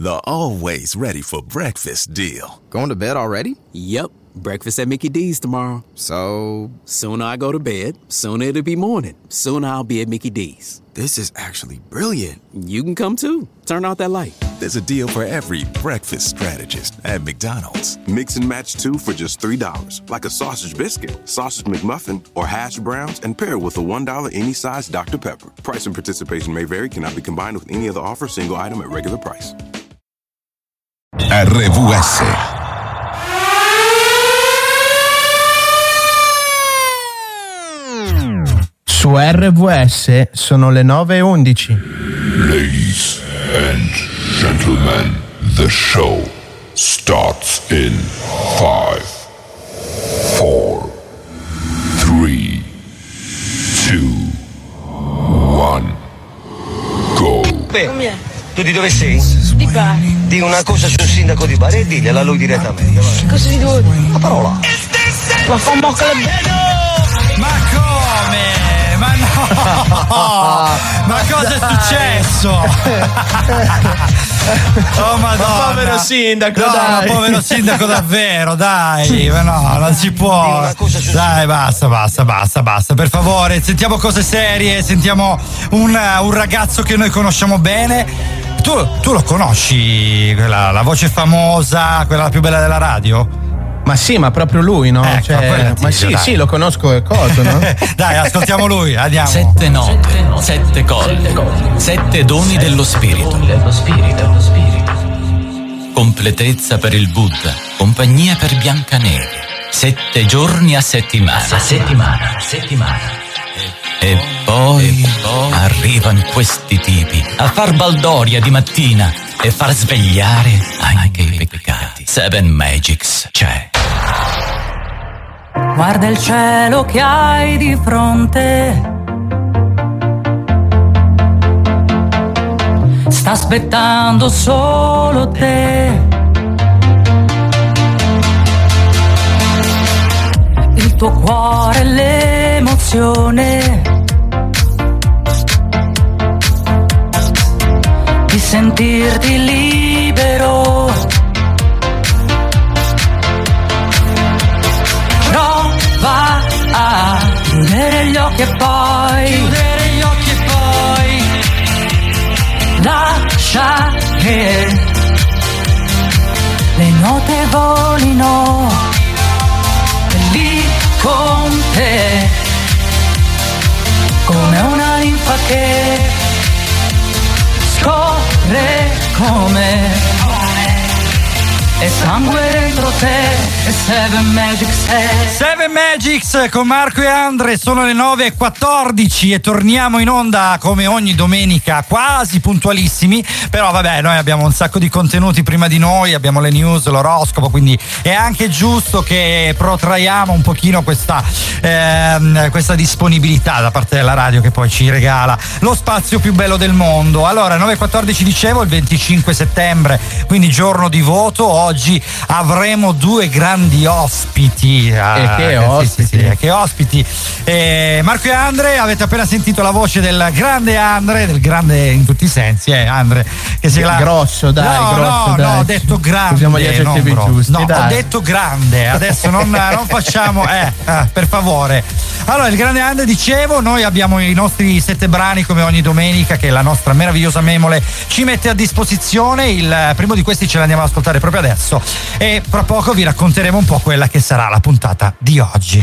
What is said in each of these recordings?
The always ready for breakfast deal. Going to bed already? Yep. Breakfast at Mickey D's tomorrow. So. Sooner I go to bed, sooner it'll be morning. Sooner I'll be at Mickey D's. This is actually brilliant. You can come too. Turn out that light. There's a deal for every breakfast strategist at McDonald's. Mix and match two for just $3. Like a sausage biscuit, sausage McMuffin, or hash browns, and pair with a $1 any size Dr. Pepper. Price and participation may vary, cannot be combined with any other offer, single item at regular price. RVS. Su RVS sono le 9.11. Ladies and gentlemen, the show starts in 5, 4, 3, 2, 1, go. Beh, tu di dove sei? Di Bari. Di una cosa sul sindaco di Bari e digliela a lui direttamente. Cosa ti devo dire? La parola. Ma fa un mocco la Ma come? Ma no! Ma cosa è successo? Oh madonna! povero sindaco, no, dai. ma povero sindaco davvero, dai! Ma no, non si può! Dai, basta, basta, basta, basta, per favore, sentiamo cose serie, sentiamo un, un ragazzo che noi conosciamo bene. Tu, tu lo conosci, quella, la voce famosa, quella più bella della radio? Ma sì, ma proprio lui, no? Ecco, Cioè, ma sì, dai. sì, lo conosco e cosa, no? Dai, ascoltiamo lui, andiamo. Sette note, sette colli, sette doni dello spirito. Completezza per il Buddha, compagnia per Biancaneve. Sette giorni a settimana. A settimana, a settimana. E poi, arrivano questi tipi a far baldoria di mattina e far svegliare anche i peccati. Seven Magics c'è. Guarda il cielo che hai di fronte. Sta aspettando solo te. Il tuo cuore, l'emozione. Di sentirti libero. Prova a chiudere gli occhi e poi Chiudere gli occhi e poi lascia che le note volino che scorre come e sangue dentro te e Seven Magic sei Seven Magics con Marco e Andre sono le 9.14 e torniamo in onda come ogni domenica quasi puntualissimi però vabbè noi abbiamo un sacco di contenuti prima di noi abbiamo le news, l'oroscopo quindi è anche giusto che protraiamo un pochino questa, ehm, questa disponibilità da parte della radio che poi ci regala lo spazio più bello del mondo. Allora 9.14 dicevo il 25 settembre quindi giorno di voto oggi avremo due grandi ospiti Ah, che sì, ospiti. sì, sì, che ospiti Eh, Marco e Andre avete appena sentito la voce del grande Andre del grande in tutti i sensi eh Andre che si la... Grosso, dai, no, grosso, no, dai. no ho detto grande Usiamo gli aggettivi giusti, no ho dai. detto grande adesso non, non facciamo eh, eh, per favore allora il grande Andre dicevo noi abbiamo i nostri sette brani come ogni domenica che la nostra meravigliosa memole ci mette a disposizione. Il primo di questi ce l'andiamo ad ascoltare proprio adesso e fra poco vi racconteremo un po' quella che sarà la puntata di oggi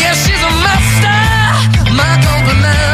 Yeah, she's a master. My compliments.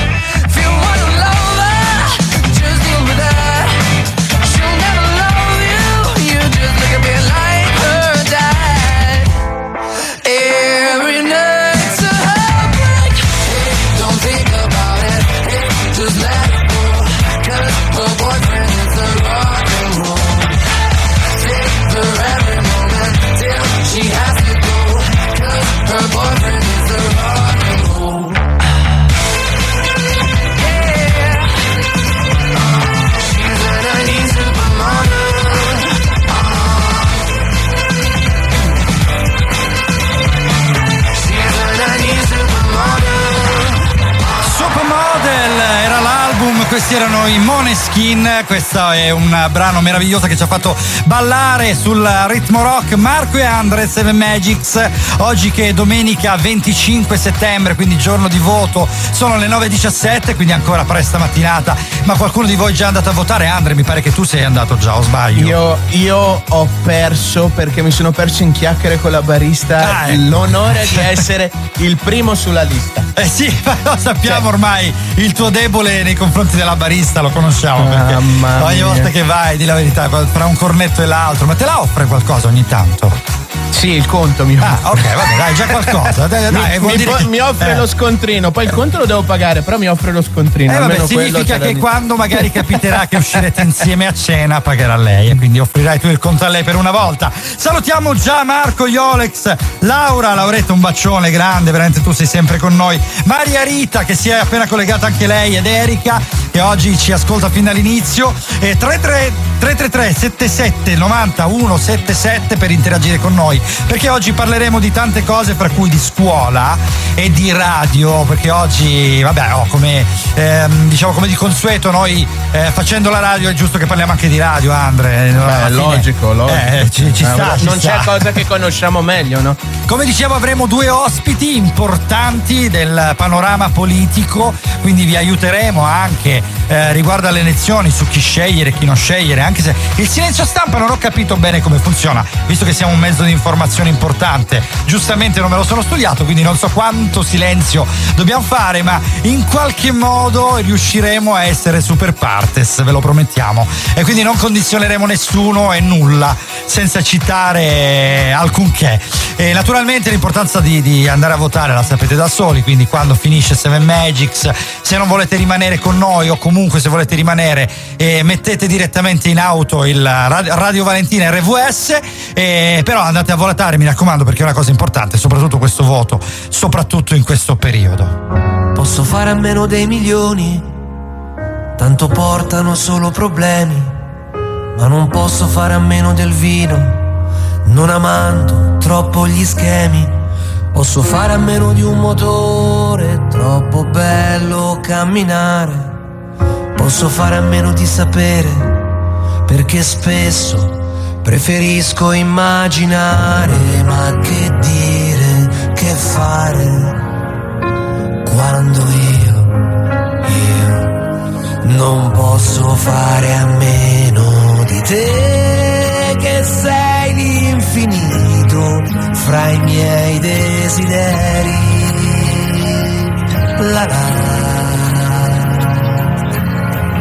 Erano i Moneskin, questo è un brano meraviglioso che ci ha fatto ballare sul ritmo rock Marco e Andre Seven Magics, oggi che è domenica 25 settembre, quindi giorno di voto, sono le 9.17, quindi ancora presta mattinata, ma qualcuno di voi è già andato a votare? Andre, mi pare che tu sei andato già, o sbaglio? Io, io ho perso perché mi sono perso in chiacchiere con la barista Ah, ecco. l'onore di essere il primo sulla lista. Eh sì, ma lo sappiamo ormai, il tuo debole nei confronti della barista lo conosciamo perché Mamma ogni volta che vai, di la verità, tra un cornetto e l'altro, ma te la offre qualcosa ogni tanto? Sì, il conto mi Ah, ok, vabbè, dai, già qualcosa. Dai, dai, mi, mi dire po- che- mi offre eh. lo scontrino, poi il conto lo devo pagare, però mi offre lo scontrino. Eh vabbè, significa che quando magari capiterà che uscirete insieme a cena pagherà lei e quindi offrirai tu il conto a lei per una volta. Salutiamo già Marco Iolex, Laura, Lauretta, un bacione grande, veramente tu sei sempre con noi. Maria Rita che si è appena collegata anche lei ed Erika che oggi ci ascolta fin dall'inizio e 33 333 77 90 177 per interagire con noi perché oggi parleremo di tante cose fra cui di scuola e di radio perché oggi vabbè oh, come ehm, diciamo come di consueto noi eh, facendo la radio è giusto che parliamo anche di radio Andre Beh, fine- logico, logico. Eh, ci, ci Eh, sta, ci non sta. c'è cosa che conosciamo meglio, no? Come dicevo avremo due ospiti importanti del panorama politico, quindi vi aiuteremo anche eh, riguardo alle elezioni su chi scegliere chi non scegliere, anche se il silenzio stampa non ho capito bene come funziona, visto che siamo un mezzo di informazione importante. Giustamente non me lo sono studiato, quindi non so quanto silenzio dobbiamo fare, ma in qualche modo riusciremo a essere super partes, ve lo promettiamo. E quindi non condizioneremo nessuno e nulla senza citare alcunché. E naturalmente l'importanza di, di andare a votare la sapete da soli, quindi quando finisce Seven Magics, se non volete rimanere con noi o comunque se volete rimanere, eh, mettete direttamente in auto il Radio Valentina RVS, eh, però andate a votare, mi raccomando, perché è una cosa importante, soprattutto questo voto, soprattutto in questo periodo. Posso fare a meno dei milioni, tanto portano solo problemi, ma non posso fare a meno del vino, non amando troppo gli schemi. Posso fare a meno di un motore, troppo bello camminare. Posso fare a meno di sapere, perché spesso preferisco immaginare, ma che dire, che fare quando io, io non posso fare a meno di te che sei l'infinito fra i miei desideri. La la.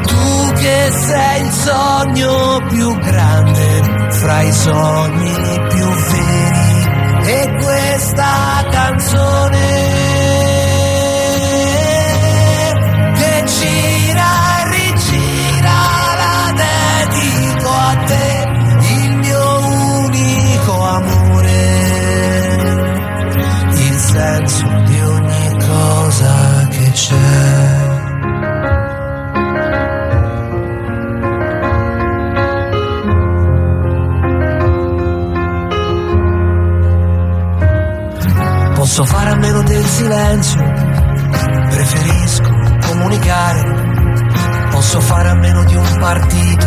Tu che sei il sogno più grande fra i sogni più veri e questa canzone che gira e rigira la dedico a te, il mio unico amore, il senso di ogni cosa che c'è. Posso fare a meno del silenzio, preferisco comunicare. Posso fare a meno di un partito,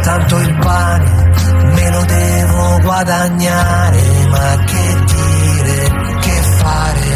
tanto il pane me lo devo guadagnare. Ma che dire, che fare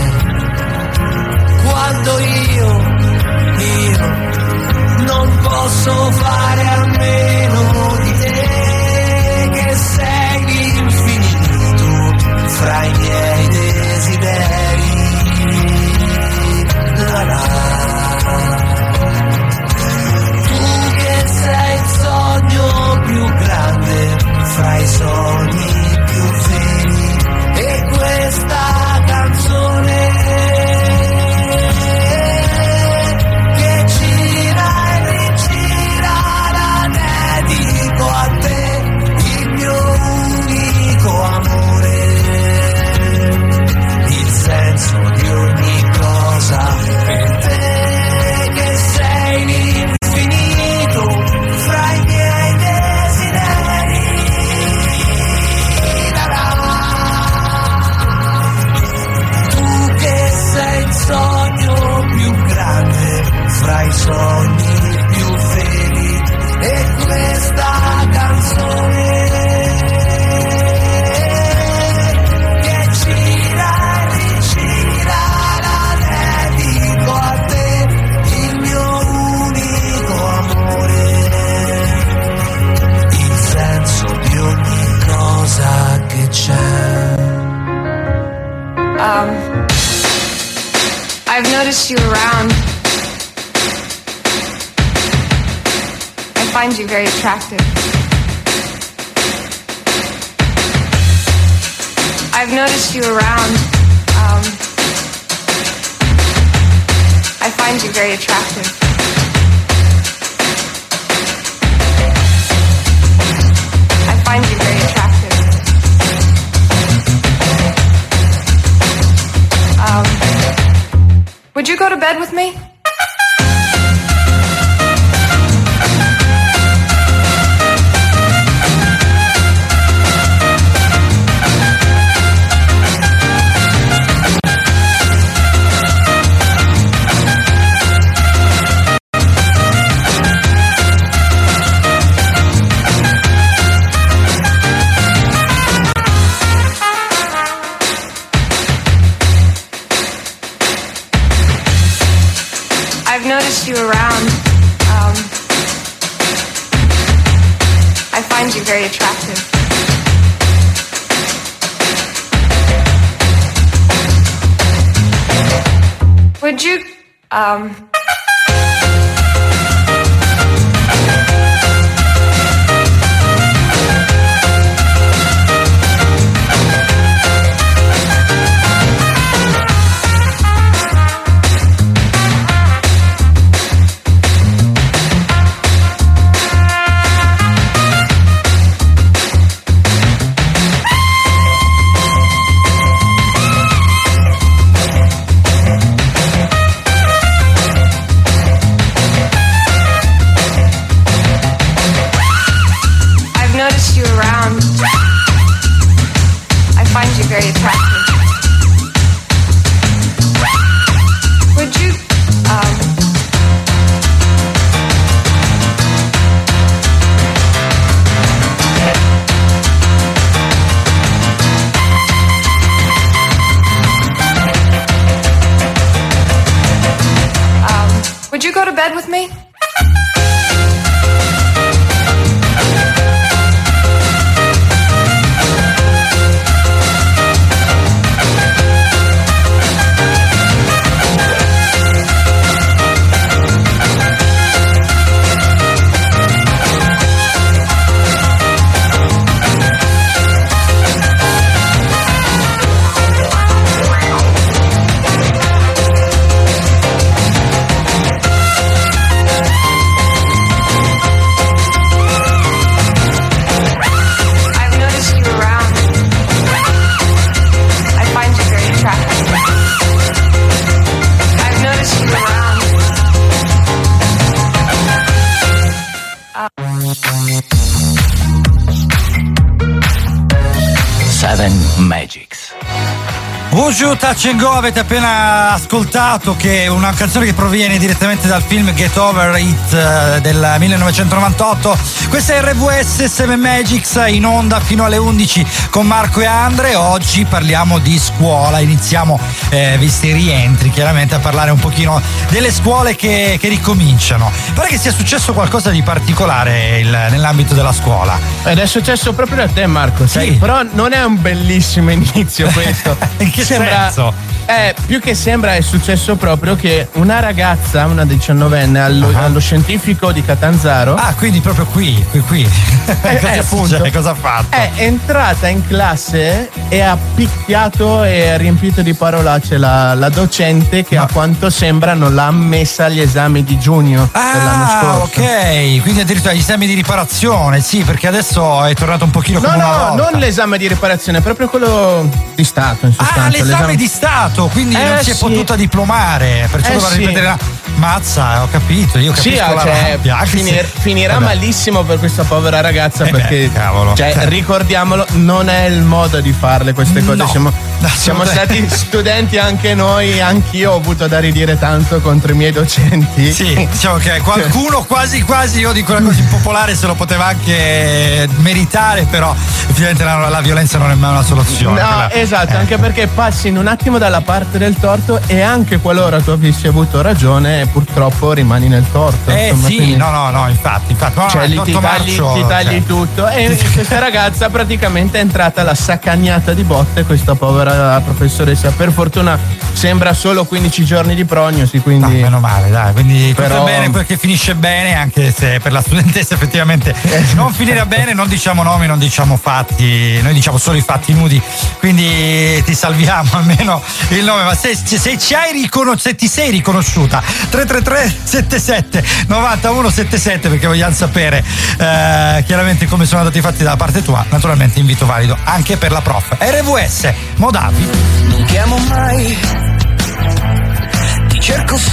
and Go avete appena ascoltato che è una canzone che proviene direttamente dal film Get Over It eh, del 1998 questa è RVS 7 Magics in onda fino alle 11 con Marco e Andre. Oggi parliamo di scuola iniziamo eh, visti i rientri chiaramente a parlare un pochino delle scuole che, che ricominciano. Pare che sia successo qualcosa di particolare il, nell'ambito della scuola. Ed è successo proprio a te Marco sai? però non è un bellissimo inizio questo. In che sembra, senso? Eh, più che sembra è successo proprio che una ragazza, una diciannovenne, allo, uh-huh. allo scientifico di Catanzaro. Ah, quindi proprio qui, qui, qui. Eh, cosa, eh, appunto, cioè, cosa ha fatto? È entrata in classe e ha picchiato e ha riempito di parolacce la, la docente che a quanto sembra non l'ha ammessa agli esami di giugno dell'anno Ah, scorso. ok, quindi addirittura gli esami di riparazione, sì, perché adesso è tornato un pochino No, come no, volta. non l'esame di riparazione, proprio quello di Stato in sostanza. Ah, l'esame l'esame- di Stato, quindi Eh, non si è sì. potuta diplomare, perciò Eh, dovrà sì. ripetere la mazza, ho capito, io capisco Sì, la cioè, rabbia, finir- finirà Vabbè. malissimo per questa povera ragazza Eh beh, perché cavolo. cioè, Cioè. ricordiamolo, non è il modo di farle queste cose. No, Siamo, siamo stati studenti anche noi, anch'io ho avuto da ridire tanto contro i miei docenti. Sì, diciamo che qualcuno quasi quasi, io dico una cosa impopolare, se lo poteva anche meritare, però effettivamente la, la violenza non è mai una soluzione. No, Quella- esatto, eh. anche perché passi in un attimo dalla parte del torto e anche qualora tu avessi avuto ragione, purtroppo rimani nel torto. Eh insomma, sì, quindi- no, no, no, infatti, infatti. No, Cioè, lì ti 8 tagli, marzo, ti tagli cioè. tutto. E questa ragazza praticamente è entrata la saccagnata di botte, questa povera professoressa. Per fortuna sembra solo 15 giorni di prognosi, quindi. meno male, dai, quindi Però- bene che finisce bene, anche se per la studentessa effettivamente non finirà bene, non diciamo nomi, non diciamo fatti, noi diciamo solo i fatti nudi, quindi ti salviamo almeno il nome, ma se, se ci hai riconos- se ti sei riconosciuta 333 77 91 77 perché vogliamo sapere eh, chiaramente come sono andati i fatti dalla parte tua, naturalmente invito valido anche per la prof. RVS Modavi.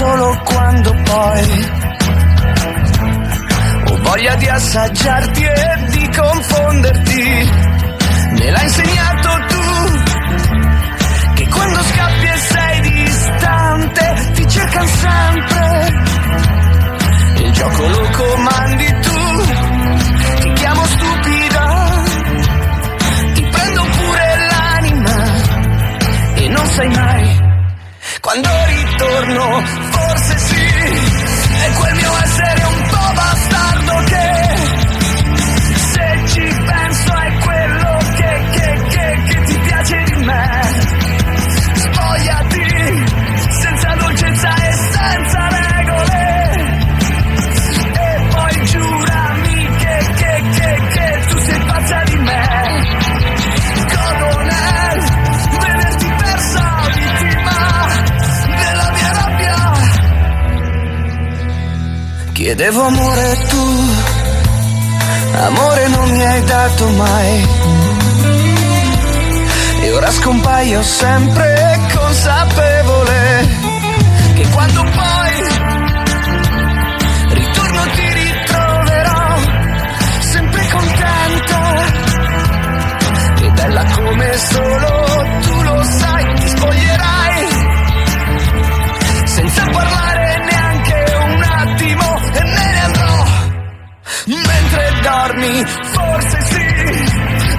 Solo quando poi ho voglia di assaggiarti e di confonderti. Me l'ha insegnato tu, che quando scappi e sei distante ti cercano sempre. Il gioco lo comandi tu, ti chiamo stupida, ti prendo pure l'anima e non sai mai quando ritorno quel mio essere un chiedevo amore tu amore non mi hai dato mai. E ora scompaio sempre consapevole che quando poi ritorno ti ritroverò sempre contenta. E bella come solo tu lo sai, ti spoglierai dormi, forse sì,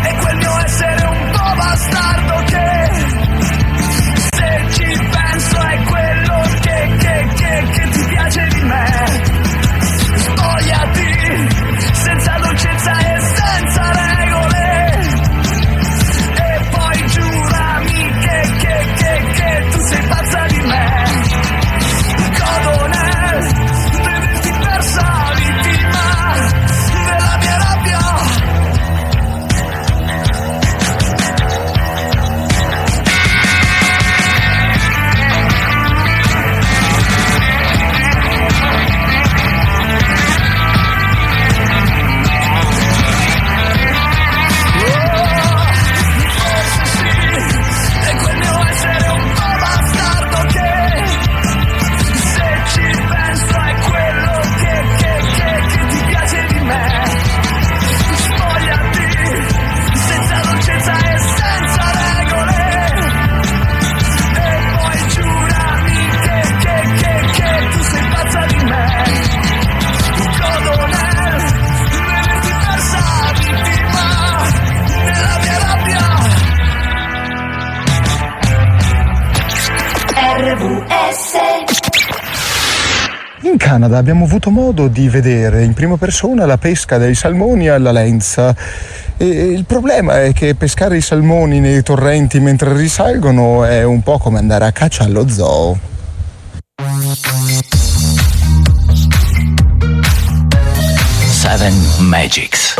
e quel mio essere un po' bastardo che se ci penso è quello che, che, che, che ti piace di me. Spogliati Canada abbiamo avuto modo di vedere in prima persona la pesca dei salmoni alla lenza. E il problema è che pescare i salmoni nei torrenti mentre risalgono è un po' come andare a caccia allo zoo. Seven Magics.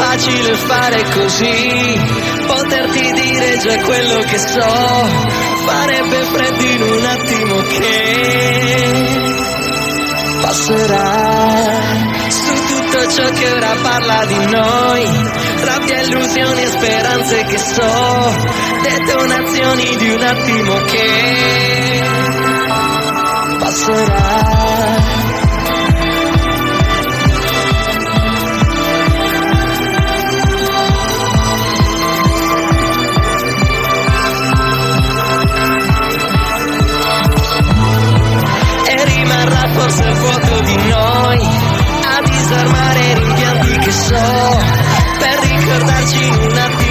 Facile fare così, poterti dire già quello che so, farebbe freddo in un attimo che passerà. Su tutto ciò che ora parla di noi, rabbia, illusioni e speranze che so, detonazioni di un attimo che passerà. Forse vuoto di noi a disarmare i rimpianti che so per ricordarci un attimo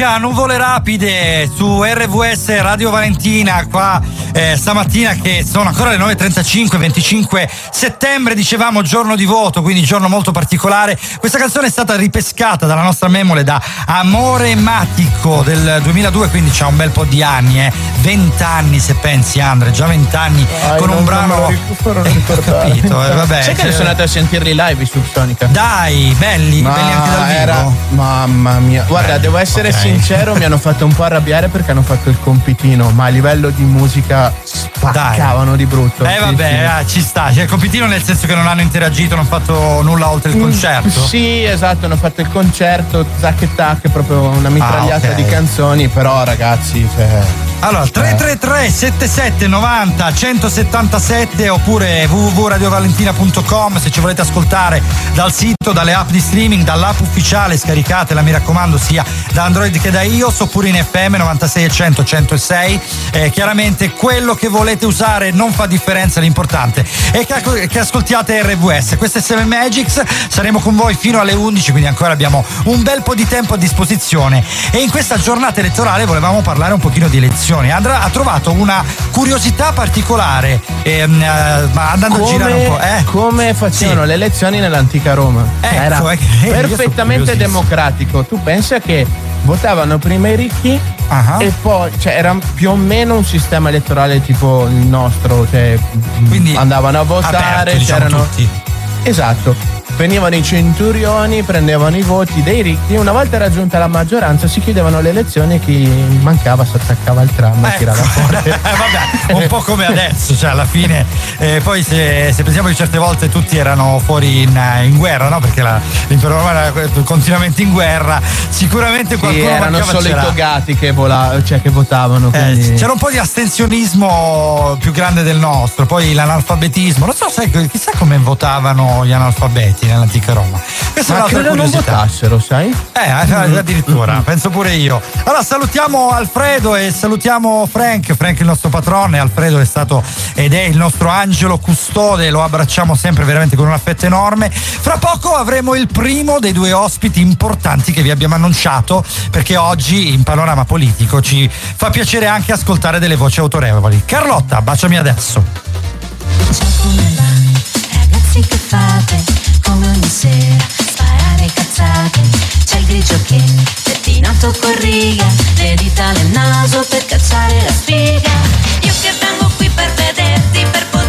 Subsonica, nuvole rapide su RVS Radio Valentina qua eh, stamattina che sono ancora le 9.35, 25 settembre, dicevamo giorno di voto, quindi giorno molto particolare. Questa canzone è stata ripescata dalla nostra memole da Amore Matico del 2002, quindi c'ha un bel po' di anni, eh. 20 anni se pensi Andre, già 20 anni Dai, con un brano... non Eh, capito, eh, vabbè. Sai che cioè- sono andato a sentirli live i Subsonica? Dai, belli, belli anche dal vivo. era, mamma mia. Guarda, devo essere ok. sincero mi hanno fatto un po' arrabbiare perché hanno fatto il compitino, ma a livello di musica spaccavano di brutto. Eh Sì, vabbè, sì. eh, ci sta. Cioè, il compitino nel senso che non hanno interagito, non hanno fatto nulla oltre il Mm, concerto. Sì, esatto, hanno fatto il concerto, tac e tac, proprio una mitragliata Ah, ok. di canzoni, però ragazzi, cioè, Allora, 333 77 90 177 oppure www.radiovalentina.com se ci volete ascoltare dal sito, dalle app di streaming, dall'app ufficiale, scaricatela, mi raccomando, sia da Android che da iOS oppure in FM 96 e 100 106. Eh, chiaramente quello che volete usare non fa differenza, l'importante è che, che ascoltiate RVS. Questo è 7 Magics, saremo con voi fino alle 11, quindi ancora abbiamo un bel po' di tempo a disposizione e in questa giornata elettorale volevamo parlare un pochino di elezioni. Andra ha trovato una curiosità particolare, ehm, eh, ma andando a girare un po'. Eh? come facevano Sì. le elezioni nell'antica Roma. Ecco, Era perfettamente democratico. Tu pensa che votavano prima i ricchi Ah. e poi cioè, era più o meno un sistema elettorale tipo il nostro, cioè Quindi andavano a votare, aperto, diciamo, c'erano tutti. Esatto. Venivano i centurioni, prendevano i voti dei ricchi. Una volta raggiunta la maggioranza, si chiudevano le elezioni e chi mancava si attaccava al tram e Ecco. tirava fuori. Eh, vabbè, un po' come adesso, cioè alla fine, eh, poi se, se pensiamo che certe volte tutti erano fuori in, eh, in guerra, no? Perché la, l'impero romano era continuamente in guerra, sicuramente Sì, qualcuno erano mancava solo c'era. i togati che, vola- cioè, che votavano. Eh, quindi- c'era un po' di astensionismo più grande del nostro, poi l'analfabetismo. Non so, sai, chissà come votavano gli analfabeti nell'antica Roma. Questa è Ma un'altra credo non curiosità. votassero, sai? Eh, addirittura, penso pure io. Allora salutiamo Alfredo e salutiamo Frank, Frank è il nostro patrone, Alfredo è stato ed è il nostro angelo custode, lo abbracciamo sempre veramente con un affetto enorme. Fra poco avremo il primo dei due ospiti importanti che vi abbiamo annunciato, perché oggi in panorama politico ci fa piacere anche ascoltare delle voci autorevoli. Carlotta, baciami adesso. Che fate? Come ogni sera sparare cazzate. C'è il grigio che pettinato con riga. Le dita nel naso per cacciare la sfiga. Io che vengo qui per vederti, per poterti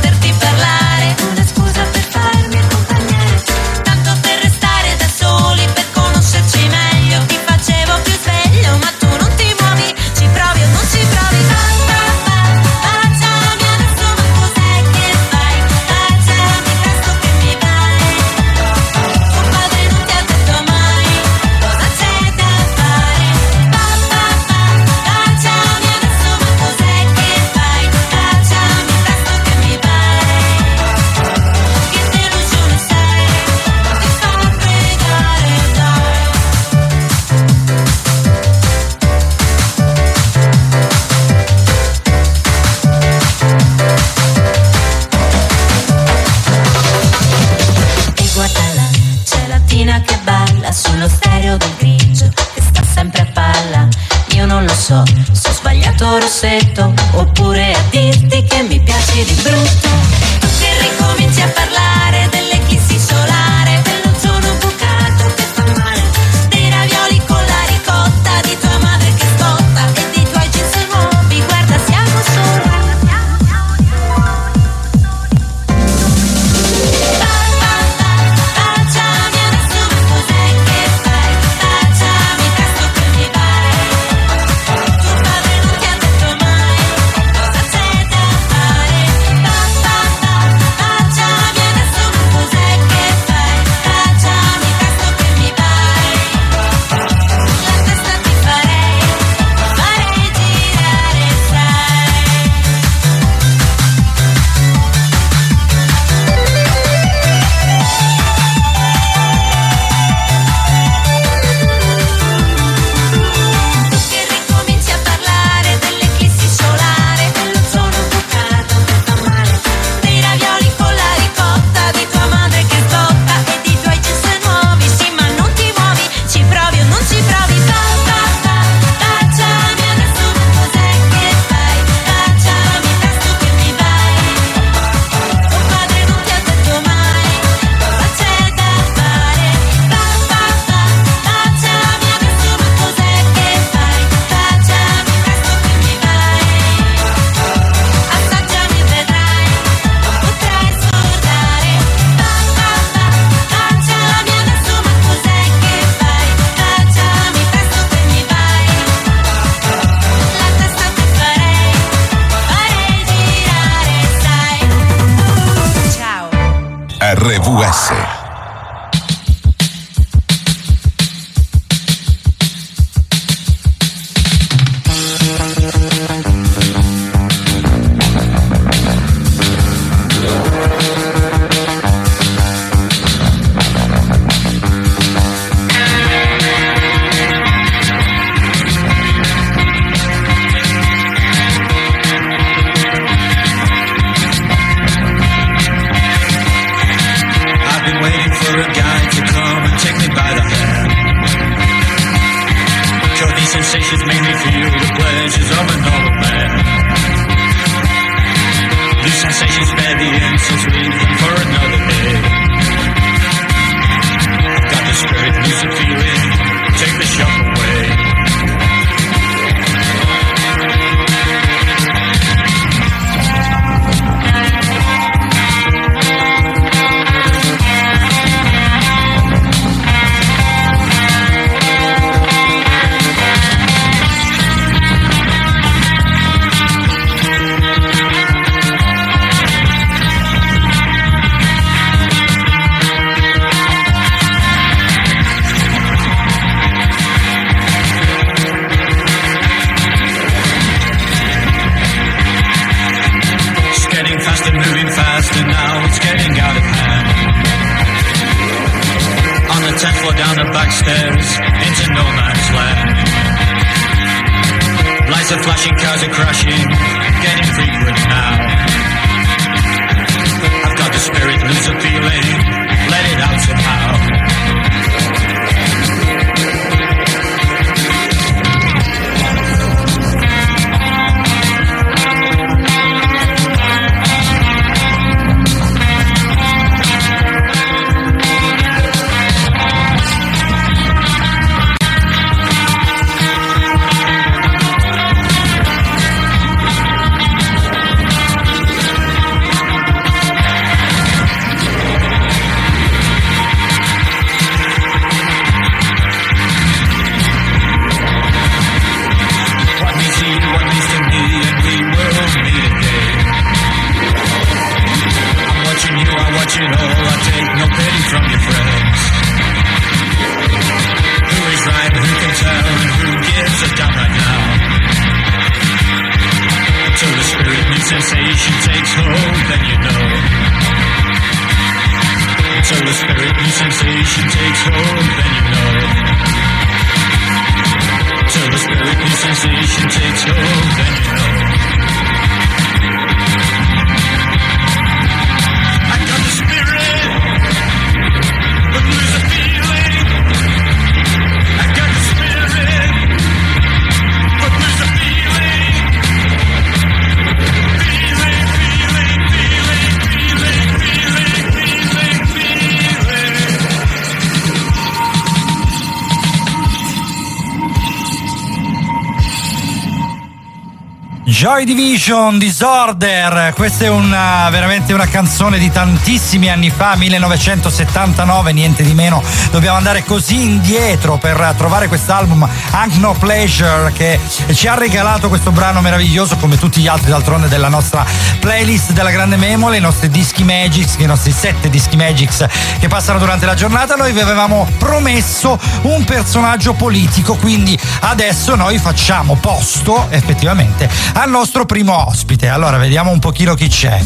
Division, Disorder, questa è una, veramente una canzone di tantissimi anni fa, 1979, niente di meno. Dobbiamo andare così indietro per trovare quest'album Hank No Pleasure che ci ha regalato questo brano meraviglioso come tutti gli altri d'altronde della nostra playlist della Grande Memole, i nostri dischi Magics, i nostri sette dischi Magics che passano durante la giornata. Noi vi avevamo promesso un personaggio politico, quindi adesso noi facciamo posto effettivamente al nostro primo ospite. Allora vediamo un pochino chi c'è.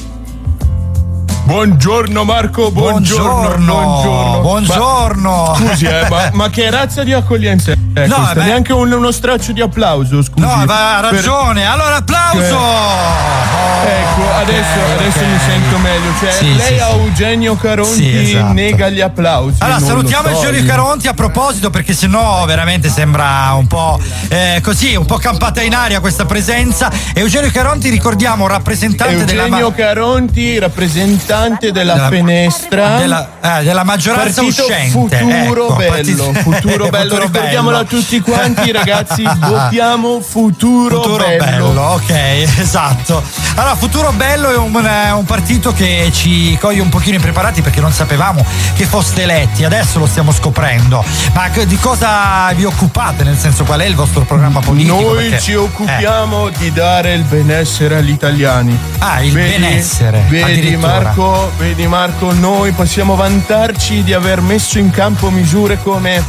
Buongiorno Marco, buongiorno. Buongiorno, buongiorno. Ma- scusi, eh, ma, ma che razza di accoglienza è No, questa? Neanche un- uno straccio di applauso, scusi. No, ma ha Per- ragione. Allora applauso! Ecco, adesso, Ok, adesso ok. mi sento meglio. Cioè, Sì, lei sì, a sì. Eugenio Caronti Sì, esatto. nega gli applausi. Allora, salutiamo so, Eugenio io. Caronti a proposito, perché sennò veramente sembra un po' eh, così, un po' campata in aria questa presenza. Eugenio Caronti, ricordiamo, rappresentante della, Eugenio ma- Caronti, rappresentante della, Della- finestra della, eh, della maggioranza Partito uscente. Futuro ecco, bello, partito- futuro bello, Futuro ricordiamolo bello. a tutti quanti ragazzi, votiamo futuro, Futuro bello. ok, esatto. Allora, Futuro Bello è un, eh, un partito che ci coglie un pochino impreparati perché non sapevamo che foste eletti, adesso lo stiamo scoprendo. Ma di cosa vi occupate? Nel senso, qual è il vostro programma politico? Noi Perché- ci occupiamo di dare il benessere agli italiani. Ah, il Vedi- benessere, Vedi Marco, vedi Marco, noi possiamo vantarci di aver messo in campo misure come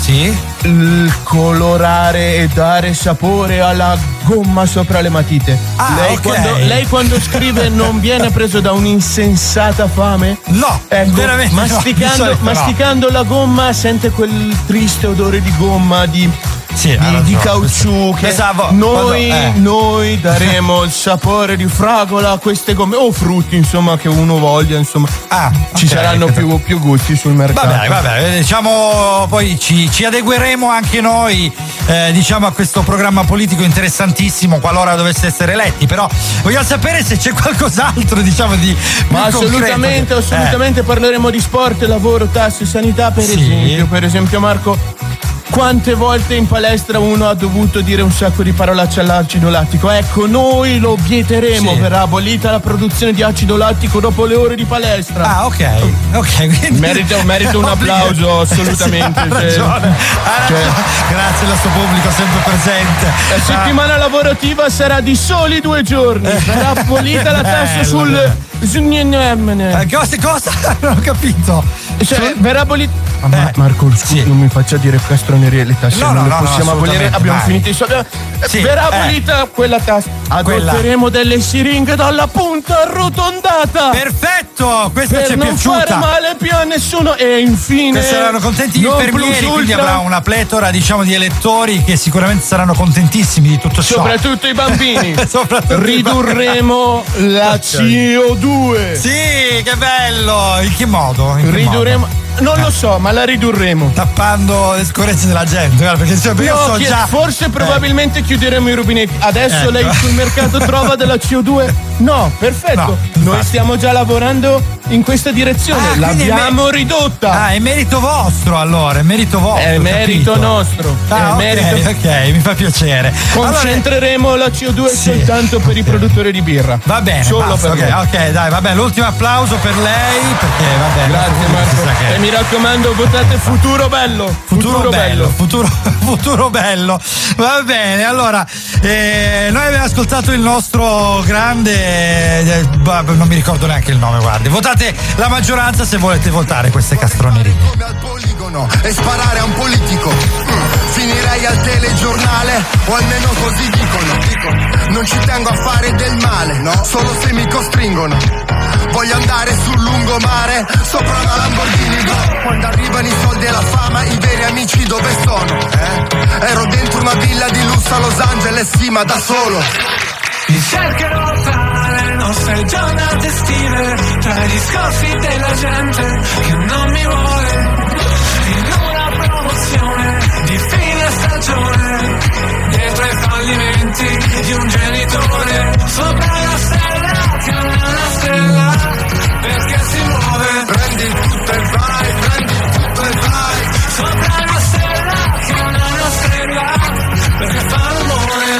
Sì? il colorare e dare sapore alla gomma sopra le matite. Ah, lei, ok. quando, lei quando scrive non viene preso da un'insensata fame? No, ecco, veramente masticando, no. masticando la gomma sente quel triste odore di gomma, di, Sì, di, ragione. di caucciù. Che Pensavo- noi, quando- eh. noi daremo il sapore di fragola a queste gomme o frutti, insomma, che uno voglia, insomma. Ci ok. saranno più, più gusti sul mercato. Vabbè, vabbè, diciamo poi ci, ci adegueremo anche noi eh, diciamo a questo programma politico interessantissimo qualora dovesse essere eletti, però voglio sapere se c'è qualcos'altro diciamo di Ma assolutamente, concreto. assolutamente parleremo di sport, lavoro, tasse, sanità per Sì. esempio. Per esempio Marco, quante volte in palestra uno ha dovuto dire un sacco di parolacce all'acido lattico? Ecco, noi lo vieteremo, Sì. verrà abolita la produzione di acido lattico dopo le ore di palestra. Ah, ok, ok. Quindi... Merita, merita un applauso, assolutamente. Sì, ha cioè. ragione, ha Cioè- ragione. Grazie al nostro pubblico sempre presente. La settimana lavorativa sarà di soli due giorni. Verrà abolita la tassa sul. Sul Eh, cosa, cosa? Non ho capito. Cioè, verrà abolita. Eh, Ma Marco, scusi, non mi faccia dire castronerie le tasse. No, non no, le no, no, possiamo abolire. Abbiamo vai. finito i soldi. Eh, Sì, verrà eh. abolita quella tassa. Quella. Adotteremo delle siringhe dalla punta arrotondata. Perfetto, questa per ci è non piaciuta. fare male più a nessuno. E infine. Che saranno contenti gli non infermieri, quindi avrà una pletora diciamo di elettori che sicuramente saranno contentissimi di tutto ciò. Soprattutto i bambini. Soprattutto i Ridurremo la CO2. Sì, che bello! In che modo? In che Ridurremo. modo? Non lo so, ma la ridurremo. Tappando le scorrezze della gente, guarda, perché cioè, io so chi- già. forse probabilmente chiuderemo i rubinetti. Adesso Ecco. lei sul mercato trova della CO2? No, perfetto. No, Noi stiamo già lavorando in questa direzione. Ah, è L'abbiamo me- ridotta. Ah, è merito vostro allora, è merito vostro. È merito capito. nostro. Ah, è ok, merito. ok, mi fa piacere. Allora, Concentreremo la CO2 Sì. soltanto per i produttori di birra. va bene, Solo basta, per ok, loro. ok, dai, vabbè, l'ultimo applauso per lei perché vabbè. Grazie si Marco. E mi raccomando, votate futuro bello. Futuro, bello, Futuro, futuro bello. Va bene, allora, eh, noi abbiamo ascoltato il nostro grande. eh, non mi ricordo neanche il nome, guardi. Votate la maggioranza se volete votare queste castronerie. come al poligono e sparare a un politico. Mm, Finirei al telegiornale, o almeno così dicono. Dico, Non ci tengo a fare del male, no? Solo se mi costringono. Voglio andare sul lungomare, sopra una Lamborghini Go. Quando arrivano i soldi e la fama, i veri amici dove sono? Eh? Ero dentro una villa di lusso a Los Angeles, sì, ma da solo. Mi cercherò tra le nostre giornate estive, tra i discorsi della gente che non mi vuole, in una promozione di fine stagione, dietro ai fallimenti di un genitore, sopra la stella che una stella, muove, prendi tutto e vai, prendi tutto e vai, sopra la stella che non è una stella, perché fa rumore.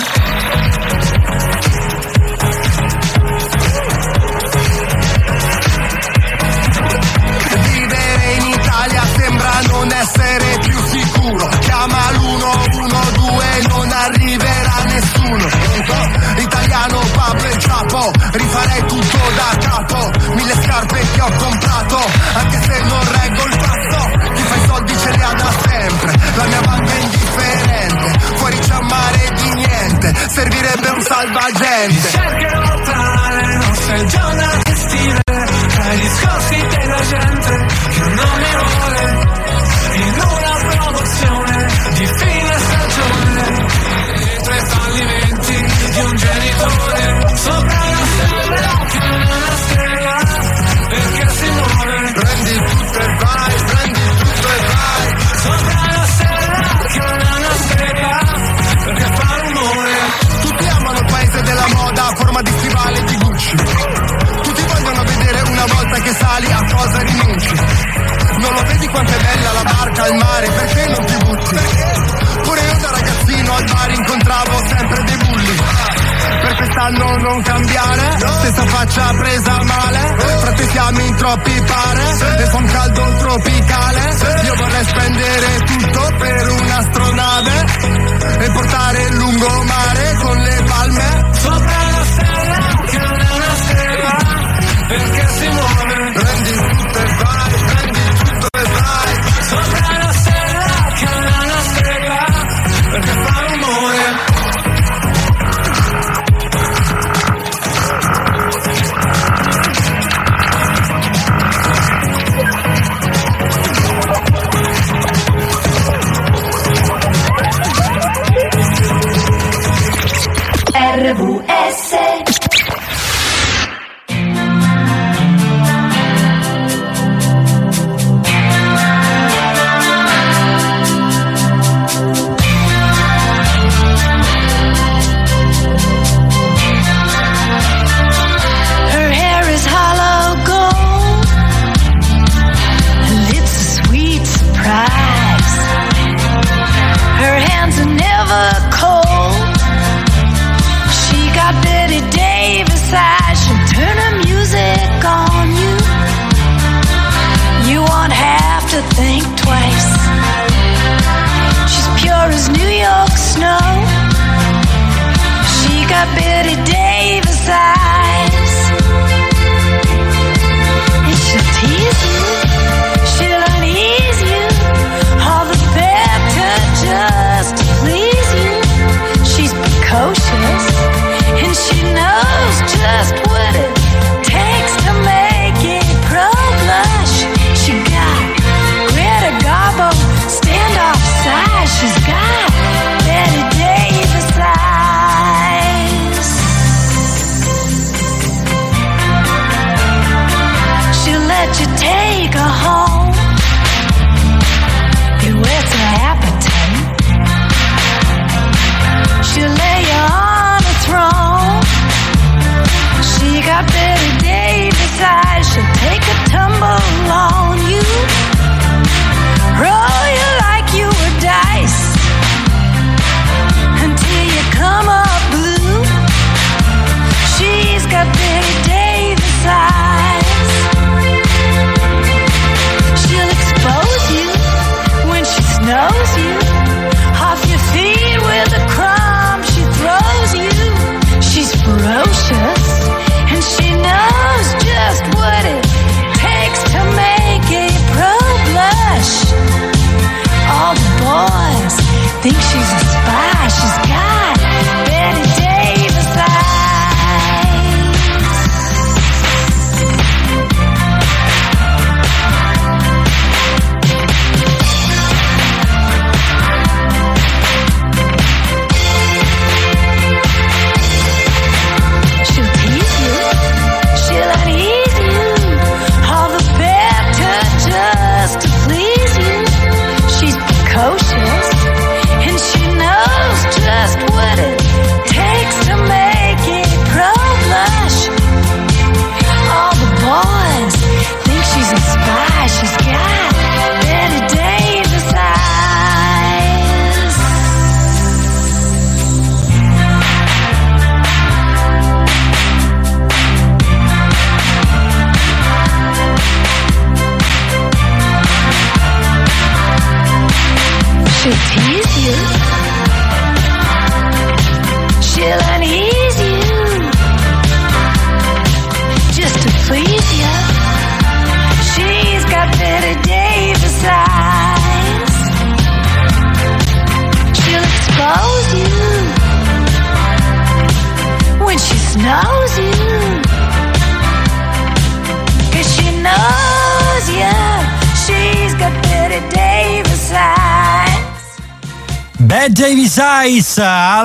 Vivere in Italia sembra non essere più sicuro. Chiama l'112, non arriverà nessuno. Italiano, Pablo e Chapo, rifarei tutto Mille scarpe che ho comprato, anche se non reggo il passo. Chi fa i soldi ce li ha da sempre. La mia banca è indifferente. Fuori c'è un mare di niente. Servirebbe un salvagente. Cercherò tra le nostre giornate estive, tra i discorsi della gente sali a cosa rinunci. Non lo vedi quanto è bella la barca al mare, perché non ti butti? Pure io da ragazzino al bar incontravo sempre dei bulli. Per quest'anno non cambiare, stessa faccia presa male. Frate siamo in troppi pare, e fa un caldo tropicale. Io vorrei spendere tutto per un'astronave e portare il lungomare con le palme. Sopra la stella che non è una stella, perché si muove. Rending tutte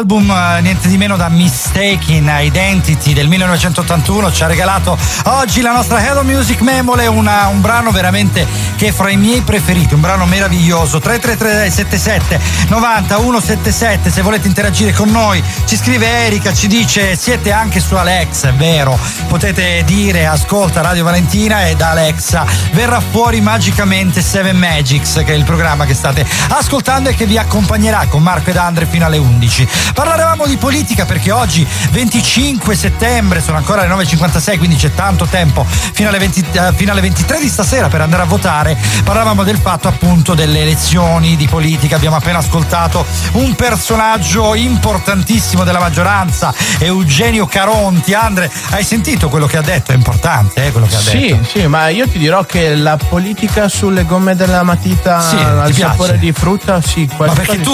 album eh, niente di meno da Mistaken Identity del 1981, ci ha regalato oggi la nostra Hello Music Memole, una- un brano veramente che è fra i miei preferiti, un brano meraviglioso. 33377 90 177, se volete interagire con noi, ci scrive Erika, ci dice siete anche su Alexa, è vero, potete dire ascolta Radio Valentina e da Alexa verrà fuori magicamente Seven Magics, che è il programma che state ascoltando e che vi accompagnerà con Marco ed Andre fino alle 11. Parlavamo di politica perché oggi 25 settembre, sono ancora le 9.56, quindi c'è tanto tempo fino alle, 20 eh, fino alle 23 di stasera per andare a votare. Parlavamo del fatto appunto delle elezioni di politica, abbiamo appena ascoltato un personaggio importantissimo della maggioranza, Eugenio Caronti. Andre, hai sentito quello che ha detto? È importante eh, quello che ha Sì, detto. sì, ma io ti dirò che la politica sulle gomme della matita Sì, al sapore di frutta, sì, Ma perché tu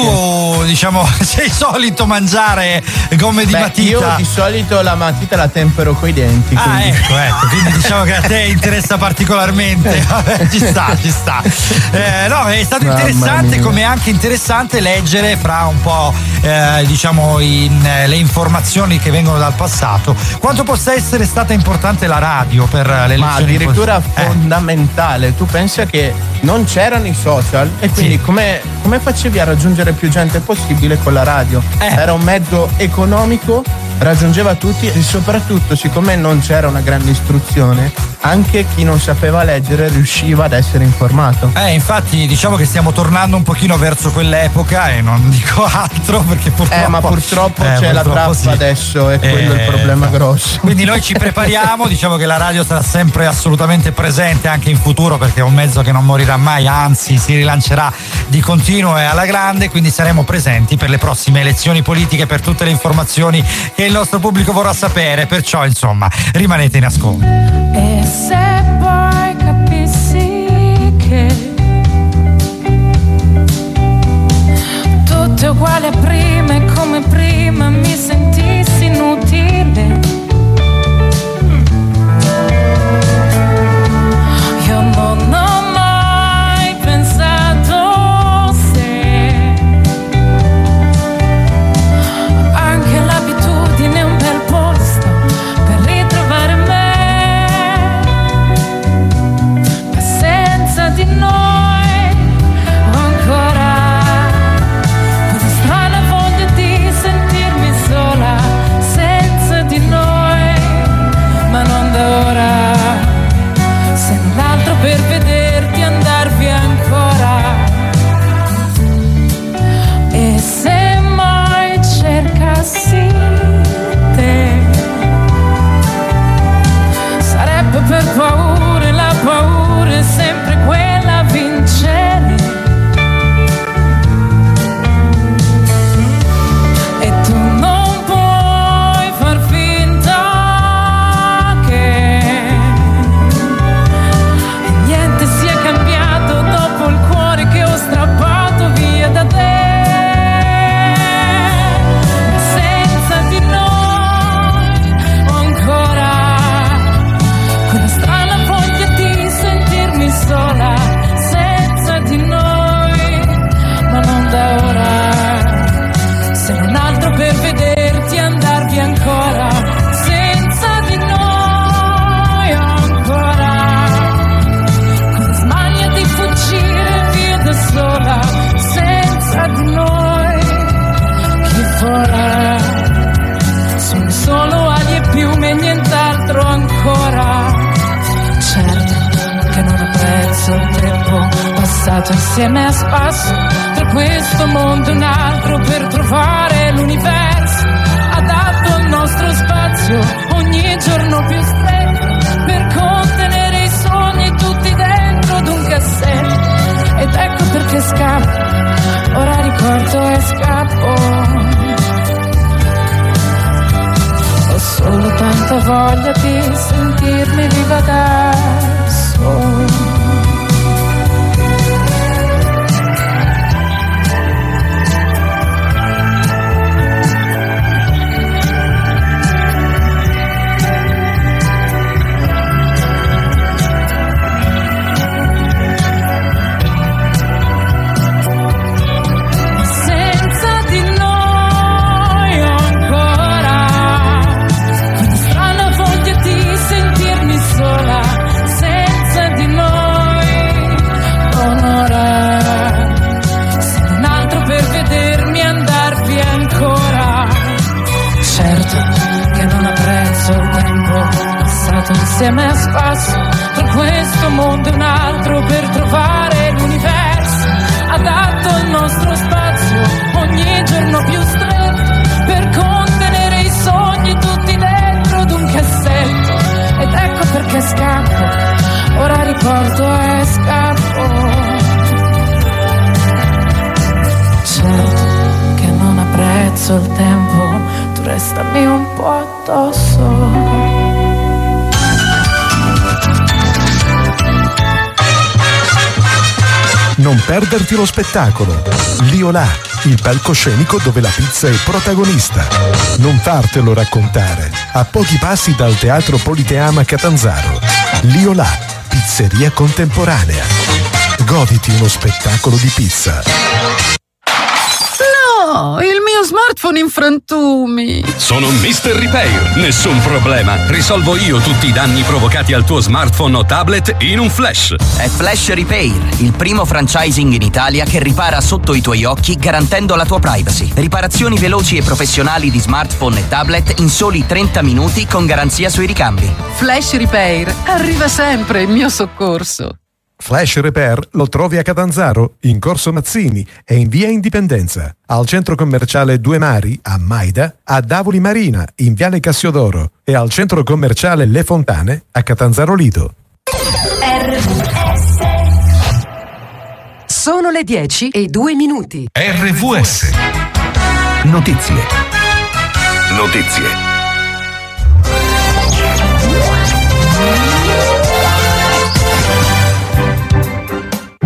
sì. diciamo, sei solito mangiare gomme di Beh, matita? Io di solito la matita la tempero coi denti. Ah, quindi- ecco, ecco, quindi diciamo che a te interessa particolarmente. Vabbè, ci sta, ci sta. Eh, no, è stato Mamma interessante, mia. come anche interessante leggere fra un po' eh, diciamo in, eh, le informazioni che vengono dal passato, quanto possa essere stata importante la radio per le Ma addirittura Eh. fondamentale. Tu pensa che non c'erano i social e quindi come, come facevi a raggiungere più gente possibile con la radio? Eh. Era un mezzo economico, Bye. Raggiungeva tutti e soprattutto siccome non c'era una grande istruzione, anche chi non sapeva leggere riusciva ad essere informato. Eh, infatti diciamo che stiamo tornando un pochino verso quell'epoca e non dico altro perché purtroppo... Eh, ma purtroppo Eh, c'è la purtroppo trappa sì. adesso e quello è Eh, il problema grosso. Quindi noi ci prepariamo, diciamo che la radio sarà sempre assolutamente presente anche in futuro perché è un mezzo che non morirà mai, anzi si rilancerà di continuo e alla grande, quindi saremo presenti per le prossime elezioni politiche, per tutte le informazioni che il nostro pubblico vorrà sapere, perciò insomma rimanete in ascolto. E se poi capissi che tutto è uguale a prima e come prima mi sentissi inutile. Insieme a spasso tra questo mondo e un altro per trovare l'universo adatto al nostro spazio ogni giorno più stretto per contenere i sogni tutti dentro ad un cassetto. Ed ecco perché scappo ora ricordo e scappo. Ho solo tanta voglia di sentirmi viva adesso. senza insieme a spasso tra questo mondo e un altro per trovare l'universo. Adatto al nostro spazio ogni giorno più stretto per contenere i sogni tutti dentro ad un cassetto. Ed ecco perché scappo ora ricordo e scappo. Certo che non apprezzo il tempo tu restami un po' addosso Non perderti lo spettacolo. Lì o là, il palcoscenico dove la pizza è protagonista. Non fartelo raccontare. A pochi passi dal Teatro Politeama Catanzaro. Liolà, pizzeria contemporanea. Goditi uno spettacolo di pizza. No, il smartphone in frantumi. Sono Mr. Repair, nessun problema. Risolvo io tutti i danni provocati al tuo smartphone o tablet in un flash. È Flash Repair, il primo franchising in Italia che ripara sotto i tuoi occhi garantendo la tua privacy. Riparazioni veloci e professionali di smartphone e tablet in soli 30 minuti con garanzia sui ricambi. Flash Repair, arriva sempre in mio soccorso. Flash Repair lo trovi a Catanzaro, in Corso Mazzini e in via Indipendenza, al centro commerciale Due Mari, a Maida, a Davoli Marina, in viale Cassiodoro e al centro commerciale Le Fontane, a Catanzaro Lido. Sono le 10 e 2 minuti. RVS. Notizie. Notizie.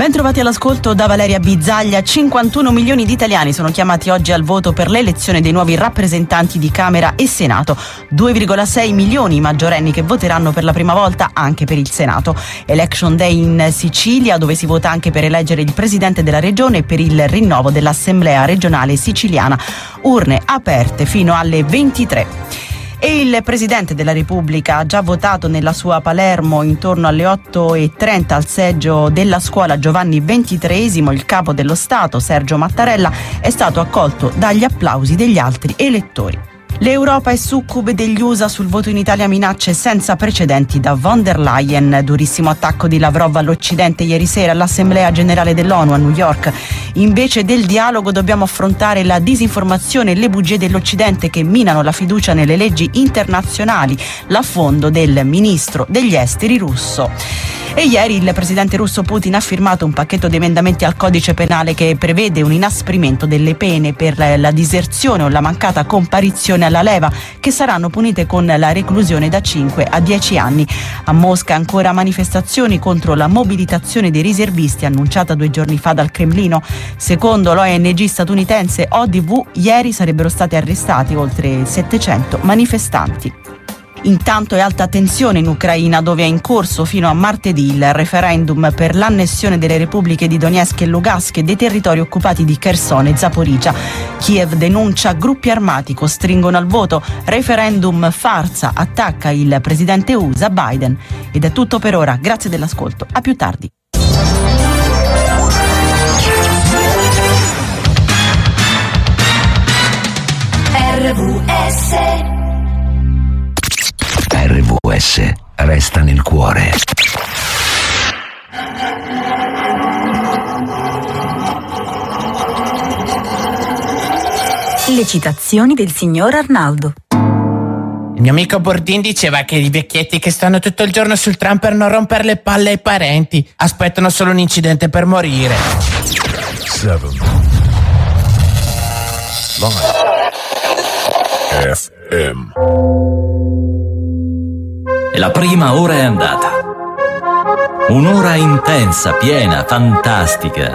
Ben trovati all'ascolto da Valeria Bizzaglia. 51 milioni di italiani sono chiamati oggi al voto per l'elezione dei nuovi rappresentanti di Camera e Senato. 2,6 milioni i maggiorenni che voteranno per la prima volta anche per il Senato. Election Day in Sicilia dove si vota anche per eleggere il presidente della regione e per il rinnovo dell'Assemblea regionale siciliana. Urne aperte fino alle 23. E il Presidente della Repubblica ha già votato nella sua Palermo intorno alle 8.30 al seggio della scuola Giovanni XXIII. Il capo dello Stato, Sergio Mattarella, è stato accolto dagli applausi degli altri elettori. L'Europa è succube degli USA sul voto in Italia minacce senza precedenti da von der Leyen. Durissimo attacco di Lavrov all'Occidente ieri sera all'Assemblea generale dell'ONU a New York. Invece del dialogo dobbiamo affrontare la disinformazione e le bugie dell'Occidente che minano la fiducia nelle leggi internazionali, l'affondo del ministro degli esteri russo. E ieri il presidente russo Putin ha firmato un pacchetto di emendamenti al codice penale che prevede un inasprimento delle pene per la diserzione o la mancata comparizione alla leva, che saranno punite con la reclusione da 5 a 10 anni. A Mosca ancora manifestazioni contro la mobilitazione dei riservisti annunciata due giorni fa dal Cremlino. Secondo l'ONG statunitense ODV, ieri sarebbero stati arrestati oltre 700 manifestanti. Intanto è alta tensione in Ucraina dove è in corso fino a martedì il referendum per l'annessione delle repubbliche di Donetsk e Lugansk e dei territori occupati di Kherson e Zaporizhia. Kiev denuncia gruppi armati costringono al voto, referendum farsa, attacca il presidente USA Biden. Ed è tutto per ora, grazie dell'ascolto, a più tardi. RVS RVS resta nel cuore. Le citazioni del signor Arnaldo. Il mio amico Bordin diceva che i vecchietti che stanno tutto il giorno sul tram per non rompere le palle ai parenti aspettano solo un incidente per morire. 7 FM E la prima ora è andata. Un'ora intensa, piena, fantastica.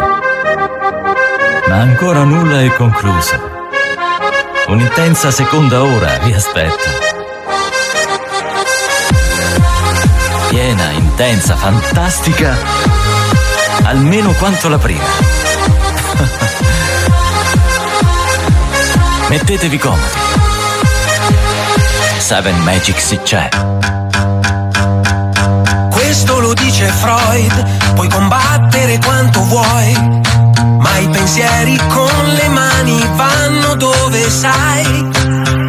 Ma ancora nulla è concluso. Un'intensa seconda ora vi aspetta. Piena, intensa, fantastica, almeno quanto la prima. Mettetevi comodi. Seven Magics c'è. Questo lo dice Freud, puoi combattere quanto vuoi, ma i pensieri con le mani vanno dove sai.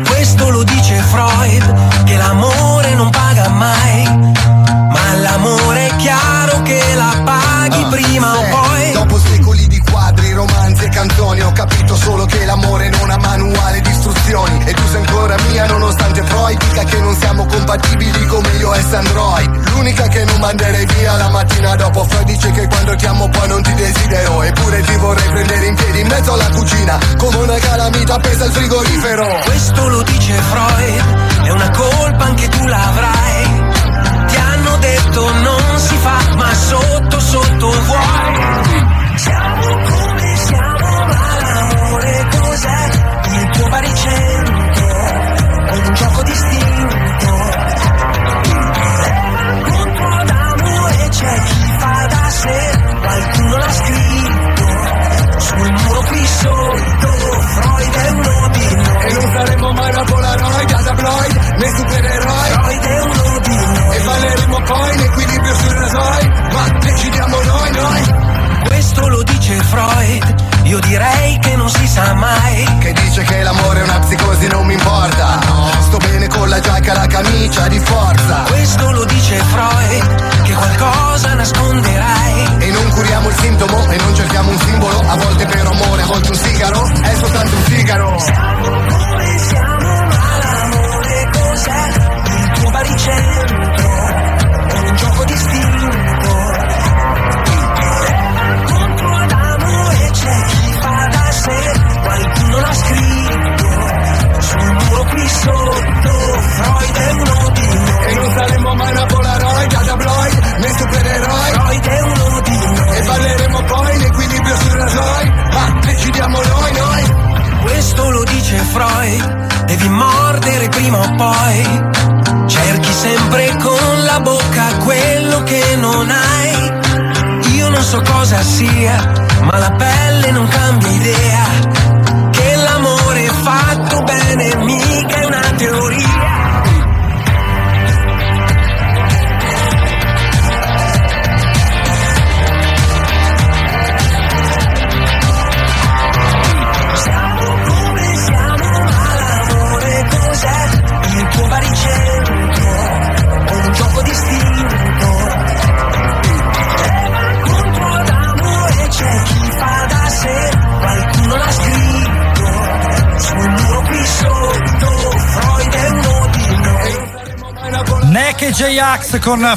Questo lo dice Freud, che l'amore non paga mai, ma l'amore è chiaro che la paghi prima o poi. Dopo secoli di quadri, romanzi e canzoni Ho capito solo che l'amore non ha manuale di istruzioni E tu sei ancora mia nonostante Freud Dica che non siamo compatibili come io e Android L'unica che non manderei via la mattina dopo Freud dice che quando ti amo poi non ti desidero Eppure ti vorrei prendere in piedi in mezzo alla cucina Come una calamita appesa al frigorifero Questo lo dice Freud, è una colpa anche tu l'avrai. Ti hanno detto non si fa, ma sotto sotto vuoi. Take care. Con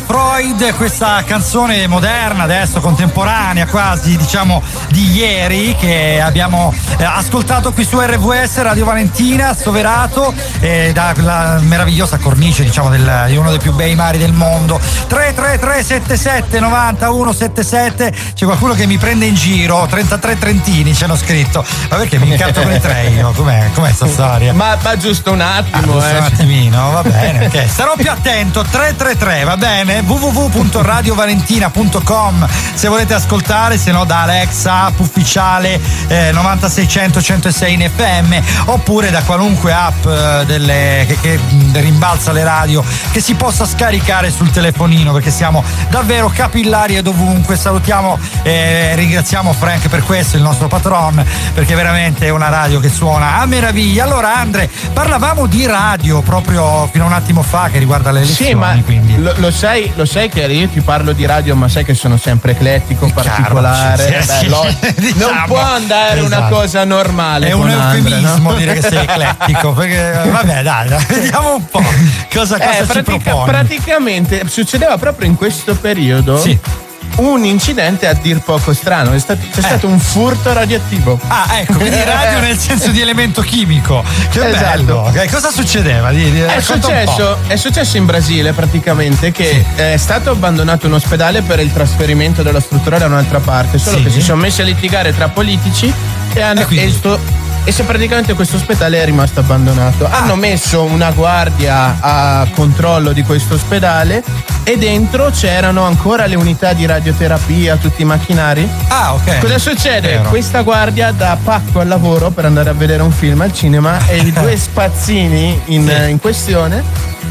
Freud, questa canzone moderna, adesso contemporanea quasi, diciamo di ieri, che abbiamo eh, ascoltato qui su RVS Radio Valentina, Soverato, eh, dalla meravigliosa cornice, diciamo, del- di uno dei più bei mari del mondo. 333 77 90 177 c'è qualcuno che mi prende in giro, 33 Trentini ci hanno scritto. Ma perché mi incanto con i tre io? Com'è, com'è sta storia? Ma, ma giusto un attimo, Ah, giusto eh. un attimino, va bene, ok. Starò più attento, 333, va bene? www.radiovalentina.com se volete ascoltare, se no da Alexa, app ufficiale eh, 9600 106 in FM, oppure da qualunque app eh, delle- che, che rimbalza le radio che si possa scaricare sul telefonino perché siamo davvero capillari ed ovunque. Salutiamo e ringraziamo Frank per questo, il nostro patron, perché veramente è una radio che suona a meraviglia. Allora Andre, parlavamo di radio proprio fino a un attimo fa che riguarda le elezioni. Sì, ma quindi. lo, lo sai, lo sai che io ti parlo di radio, ma sai che sono sempre eclettico, particolare. sì, Beh, sì, diciamo. non può andare una Esatto. cosa normale. È un Andre, eufemismo no? dire che sei eclettico, perché vabbè, dai, dai, vediamo un po' cosa, cosa Eh, pratica- praticamente succedeva proprio in questo periodo Sì. Un incidente a dir poco strano. È stato- c'è stato un furto radioattivo. Ah, ecco, quindi radio nel senso di elemento chimico. Che Esatto. bello. Ok, Cosa succedeva? Di- di- È successo, è successo in Brasile praticamente che è stato abbandonato un ospedale per il trasferimento della struttura da un'altra parte, solo Sì. che si sono messi a litigare tra politici e hanno E quindi? e sto- e se praticamente questo ospedale è rimasto abbandonato. Hanno messo una guardia a controllo di questo ospedale e dentro c'erano ancora le unità di radioterapia, tutti i macchinari. Ah, ok. Cosa succede? Vero. Questa guardia dà pacco al lavoro per andare a vedere un film al cinema e i due spazzini in, Sì. in questione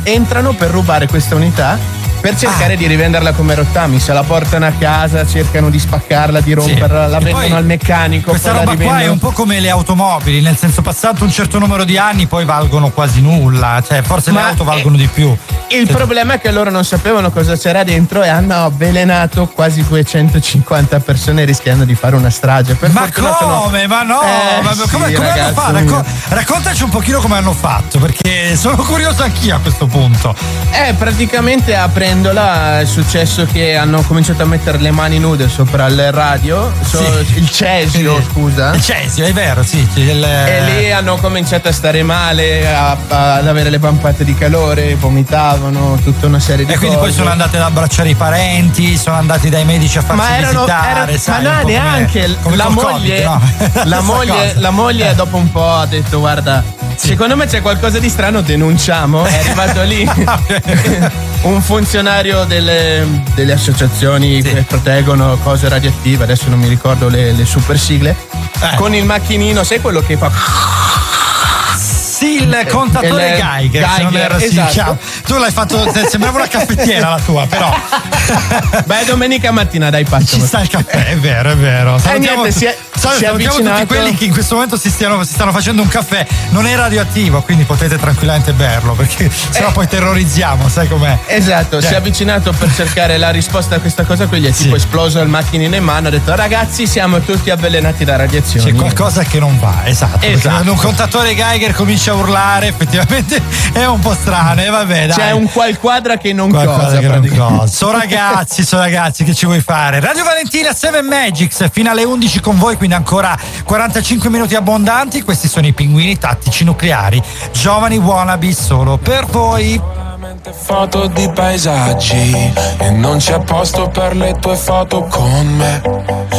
entrano per rubare questa unità per cercare di rivenderla come rottami. Se la portano a casa, cercano di spaccarla, di romperla, la E vendono al meccanico. Questa la roba qua è un po' come le automobili, nel senso passato un certo numero di anni poi valgono quasi nulla, cioè forse Ma le auto è- valgono di più. Il problema è che loro non sapevano cosa c'era dentro e hanno avvelenato quasi 250 persone rischiando di fare una strage. Per Ma come? Ma no! Eh, ma sì, come, come hanno fatto? Racco- raccontaci un pochino come hanno fatto, perché sono curioso anch'io a questo punto. Eh, praticamente aprendola è successo che hanno cominciato a mettere le mani nude sopra il radio, so- Sì. il cesio, scusa. Il Cesio, è vero, sì. il- E lì hanno cominciato a stare male, a- a- ad avere le pampate di calore, vomitavano. tutta una serie di E quindi cose. poi sono andate ad abbracciare i parenti, sono andati dai medici a farsi ma erano, visitare, era- sai, ma no, come- neanche come la moglie, Covid, no? la, moglie la moglie dopo un po' ha detto guarda secondo me c'è qualcosa di strano denunciamo è arrivato lì un funzionario delle, delle associazioni che proteggono cose radioattive adesso non mi ricordo le, le super sigle. Eh. con il macchinino sai quello che fa Sì, il contatore Il- Geiger, se non Geiger, erro si esatto. chiama. Tu l'hai fatto, sembrava una caffettiera la tua, però. beh domenica mattina dai passo Ci sta il caffè, è vero, è vero. Salutiamo, niente, si è- sal- si è salutiamo tutti quelli che in questo momento si, stiano, si stanno facendo un caffè. Non è radioattivo, quindi potete tranquillamente berlo, perché sennò poi terrorizziamo, sai com'è? Esatto, Cioè. si è avvicinato per cercare la risposta a questa cosa, qui gli è tipo esploso il macchinino in mano, ha detto ragazzi siamo tutti avvelenati da radiazioni. C'è qualcosa che non va, esatto. Esatto. un contatore Geiger comincia a urlare, effettivamente è un po' strano. E vabbè, dai. C'è un qualquadra che non cosa che non cosa. So ragazzi, so ragazzi, che ci vuoi fare? Radio Valentina 7 Magics, fino alle 11 con voi, quindi ancora 45 minuti abbondanti. Questi sono i pinguini tattici nucleari, giovani wannabe solo per voi. foto di paesaggi e non c'è posto per le tue foto con me.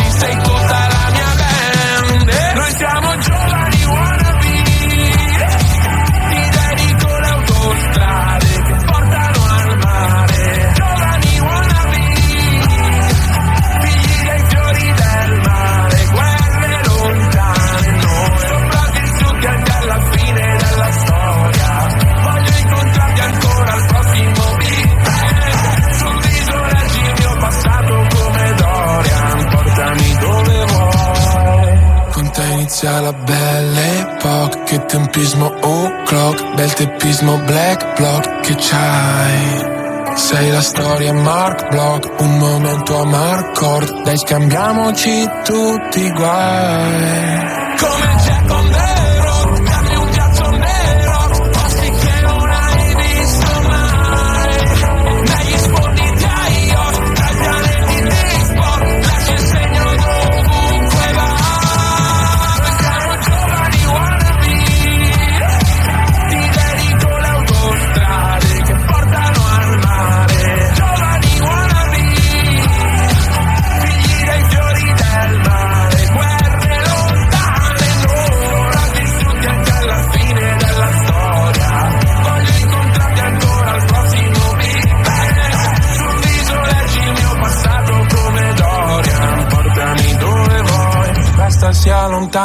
Che tempismo o'clock Bel teppismo black block Che c'hai sei la storia Mark Block, un momento a Marcord, dai scambiamoci tutti i guai. Come Jack on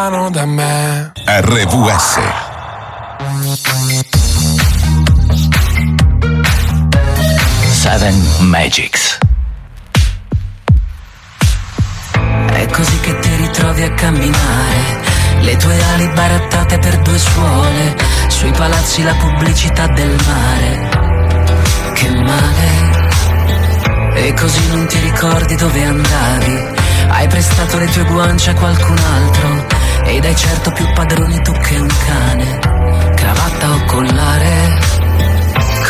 lontano da me. RVS. Seven Magics. È così che ti ritrovi a camminare, le tue ali barattate per due suole, sui palazzi la pubblicità del mare. Che male. E così non ti ricordi dove andavi, Hai prestato le tue guance a qualcun altro ed hai certo più padroni tu che un cane. Cravatta o collare?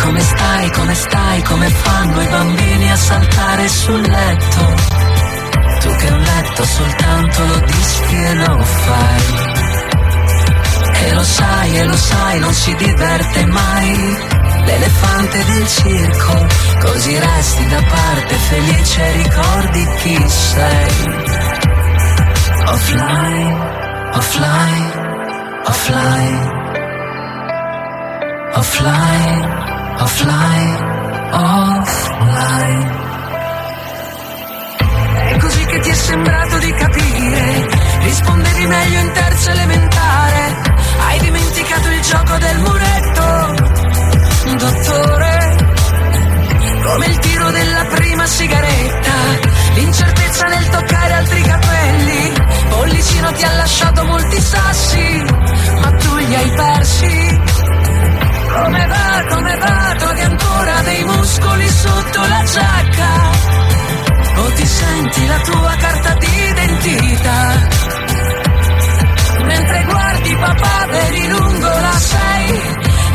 Come stai, come stai, come fanno i bambini a saltare sul letto? Tu che un letto soltanto lo dischi e lo fai. E lo sai, e lo sai, non si diverte mai. L'elefante del circo, così resti da parte felice, ricordi chi sei. Offline, offline, offline, offline, offline, offline. È così che ti è sembrato di capire, rispondevi meglio in terza elementare, hai dimenticato il gioco del muretto, dottore, come il tiro della prima sigaretta, l'incertezza nel toccare altri capelli, Pollicino ti ha lasciato molti sassi, ma tu li hai persi. Come va, come va, trovi ancora dei muscoli sotto la giacca? O ti senti la tua carta d'identità? Mentre guardi papà veri lungo la sei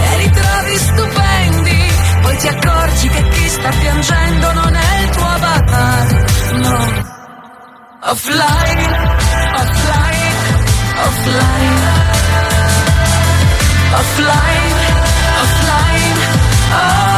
e li trovi stupendi, poi ti accorgi che chi sta piangendo non è il tuo avatar, no. Offline, a flight, a flight, a flight, a flight. Oh.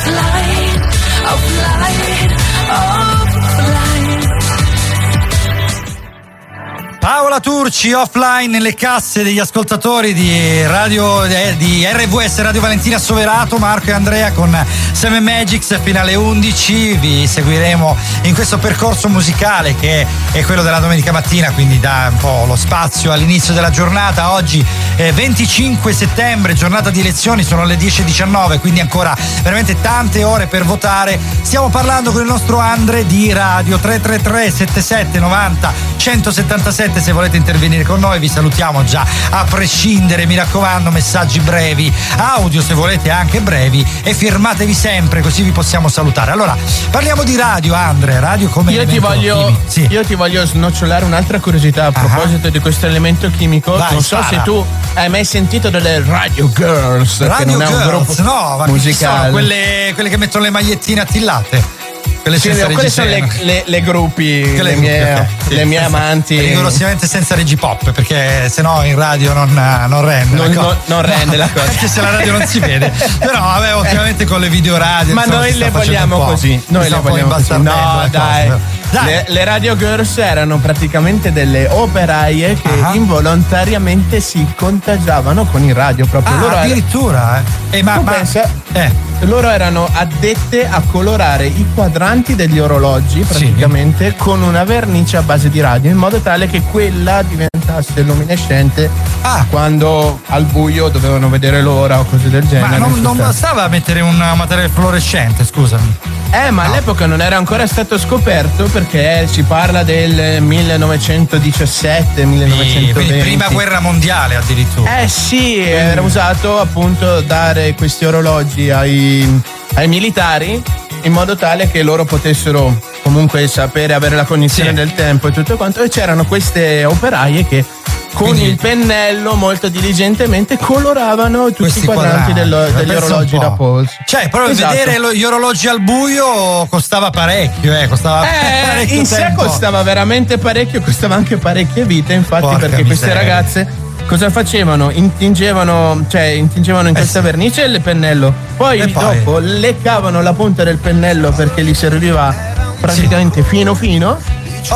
Of light, of. Oh. Paola Turci offline nelle casse degli ascoltatori di radio eh, di RVS Radio Valentina Soverato, Marco e Andrea con Seven Magics fino alle 11. Vi seguiremo in questo percorso musicale che è quello della domenica mattina, quindi dà un po' lo spazio all'inizio della giornata. Oggi è 25 settembre, giornata di elezioni, sono le 10.19, quindi ancora veramente tante ore per votare. Stiamo parlando con il nostro Andre di radio 333 77 90 177 se volete intervenire con noi vi salutiamo già a prescindere mi raccomando messaggi brevi audio se volete anche brevi e firmatevi sempre così vi possiamo salutare allora parliamo di radio Andre radio come Io ti, voglio. Sì. io ti voglio snocciolare un'altra curiosità a proposito di questo elemento chimico. Vai, non so spara. se tu hai mai sentito delle Radio Girls, che Radio non è un Girls, gruppo no, che musicale. sono quelle, quelle che mettono le magliettine attillate. Quelle Sì, senza no, quelle sono le, le, le gruppi, le gruppi, mie, ok. Sì, le mie senza- amanti. Rigorosamente senza regipop, perché sennò in radio non, non rende. Non- la cosa. non- non rende la cosa. Anche se la radio non si vede. Però vabbè, ultimamente con le video radio. Ma insomma, noi le vogliamo così. Noi le vogliamo così. No, cosa, dai. Dai. Le, le Radio Girls erano praticamente delle operaie che Ah. involontariamente si contagiavano con il radio proprio. Ah, loro addirittura, eh. Eh, ma, Tu ma- pensa- eh. Loro erano addette a colorare i quadranti degli orologi praticamente con una vernice a base di radio in modo tale che quella diventasse luminescente Ah. quando al buio dovevano vedere l'ora o cose del genere. Ma non, non bastava mettere un materiale fluorescente, scusami. Eh, ma all'epoca non era ancora stato scoperto perché si parla del 1917, 1920. Quindi prima guerra mondiale addirittura. Eh sì, era usato appunto dare questi orologi ai, ai militari in modo tale che loro potessero comunque sapere avere la cognizione del tempo e tutto quanto. E c'erano queste operaie che con il pennello molto diligentemente coloravano tutti i quadranti quadranti, dello- degli orologi da polso. Cioè, proprio Esatto. vedere lo- gli orologi al buio costava parecchio, eh, costava Eh, parecchio in sé tempo. costava veramente parecchio, costava anche parecchie vite, infatti, Porca perché queste miseria. ragazze cosa facevano? Intingevano, cioè, intingevano in questa vernice il pennello, poi, Eh E poi? dopo leccavano la punta del pennello perché gli serviva praticamente fino fino.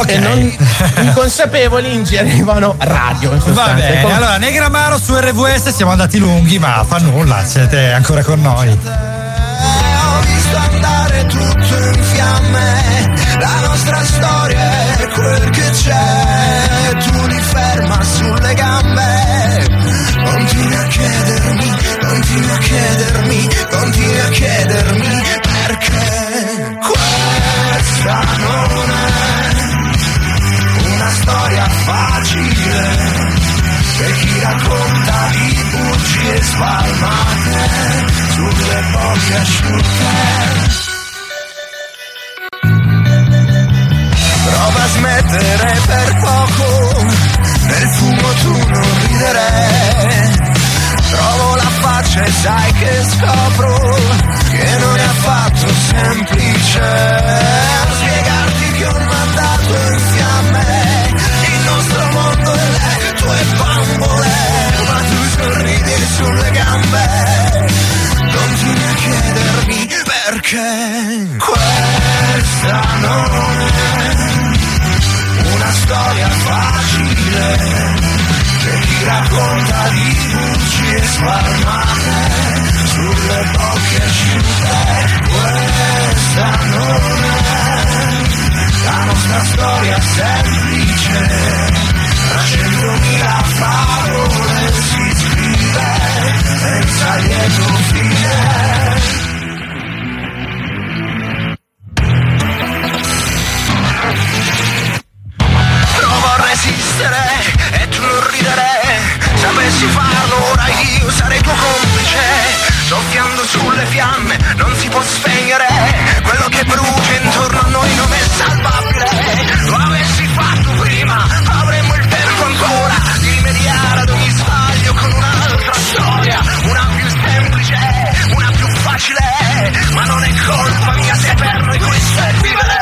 E non inconsapevoli ingerivano radio. In Va bene, Com- allora Negramaro su RVS siamo andati lunghi, ma fa nulla, siete ancora con noi. Ho visto andare tutto in fiamme, la nostra storia è quel che c'è, tu li ferma sulle gambe, continui a chiedermi, continui a chiedermi, continui a chiedermi perché questa non è una storia facile per chi racconta di bugie spalmate sulle bocche asciutte. Prova a smettere per poco, nel fumo tu non ridere. Trovo la faccia e sai che scopro che non è affatto semplice. Spiegarti che ho mandato in fiamme. Il nostro mondo e le tue bambole, ma tu sorridi sulle gambe. Continui a chiedermi perché. Questa non è una storia facile per chi racconta di bugie spalmate sulle bocche asciutte. Questa non è la nostra storia semplice, tra centomila favole si scrive senza lieto fine. A resistere e tu non ridere. Sapessi farlo ora io sarei tuo complice. Soffiando sulle fiamme non si può spegnere. Quello che brucia intorno a noi non è salvabile. Lo avessi fatto prima avremmo il tempo ancora Di rimediare ad ogni sbaglio con un'altra storia. Una più semplice, una più facile. Ma non è colpa mia se per noi questo è vivere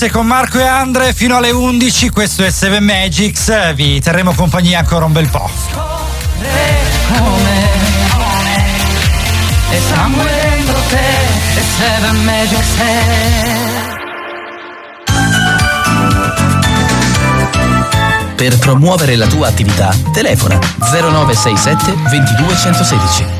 RVS con Marco e Andre fino alle 11, questo è Seven Magics, vi terremo compagnia ancora un bel po'. come, come e sangue dentro te e Seven Magic sei Per promuovere la tua attività, telefona 0967 22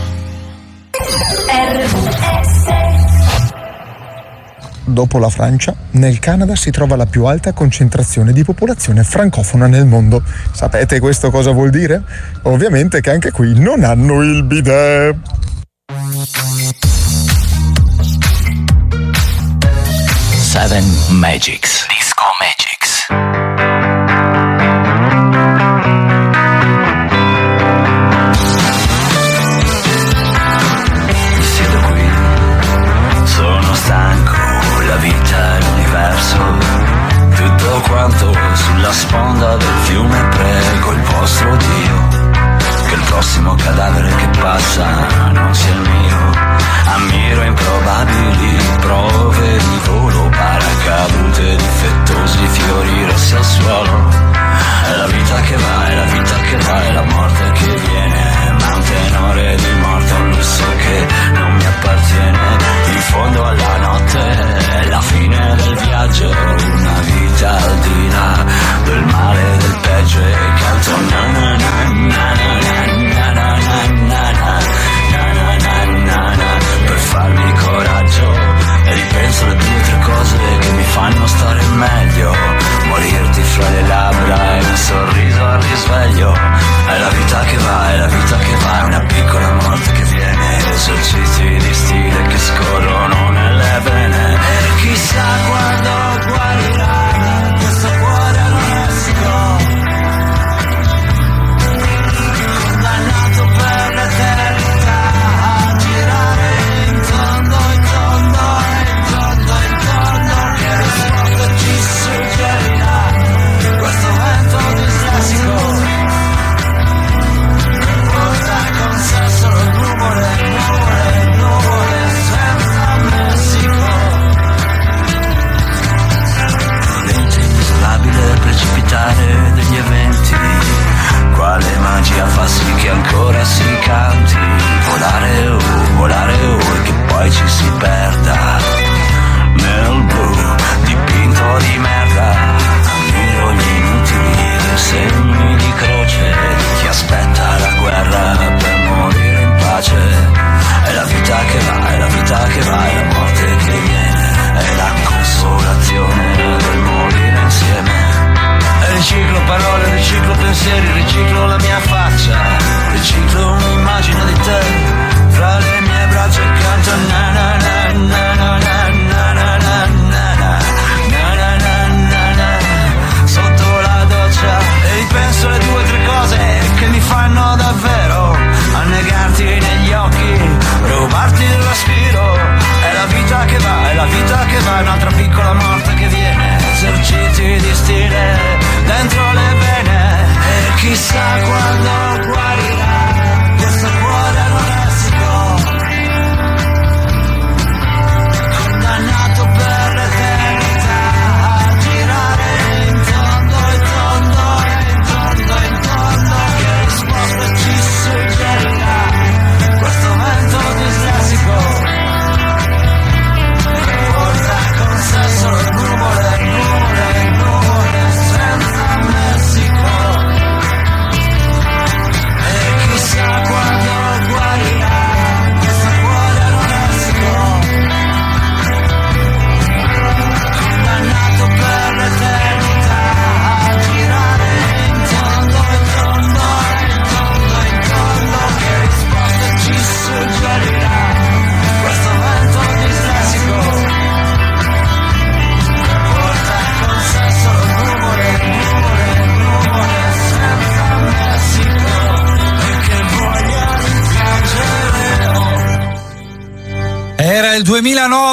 Dopo la Francia, nel Canada si trova la più alta concentrazione di popolazione francofona nel mondo. Sapete questo cosa vuol dire? Ovviamente che anche qui non hanno il bidet. Seven Magics. Risveglio è la vita che va, è la vita che va è una piccola morte che viene. Esercizi di stile che scorrono nelle vene. Chissà quando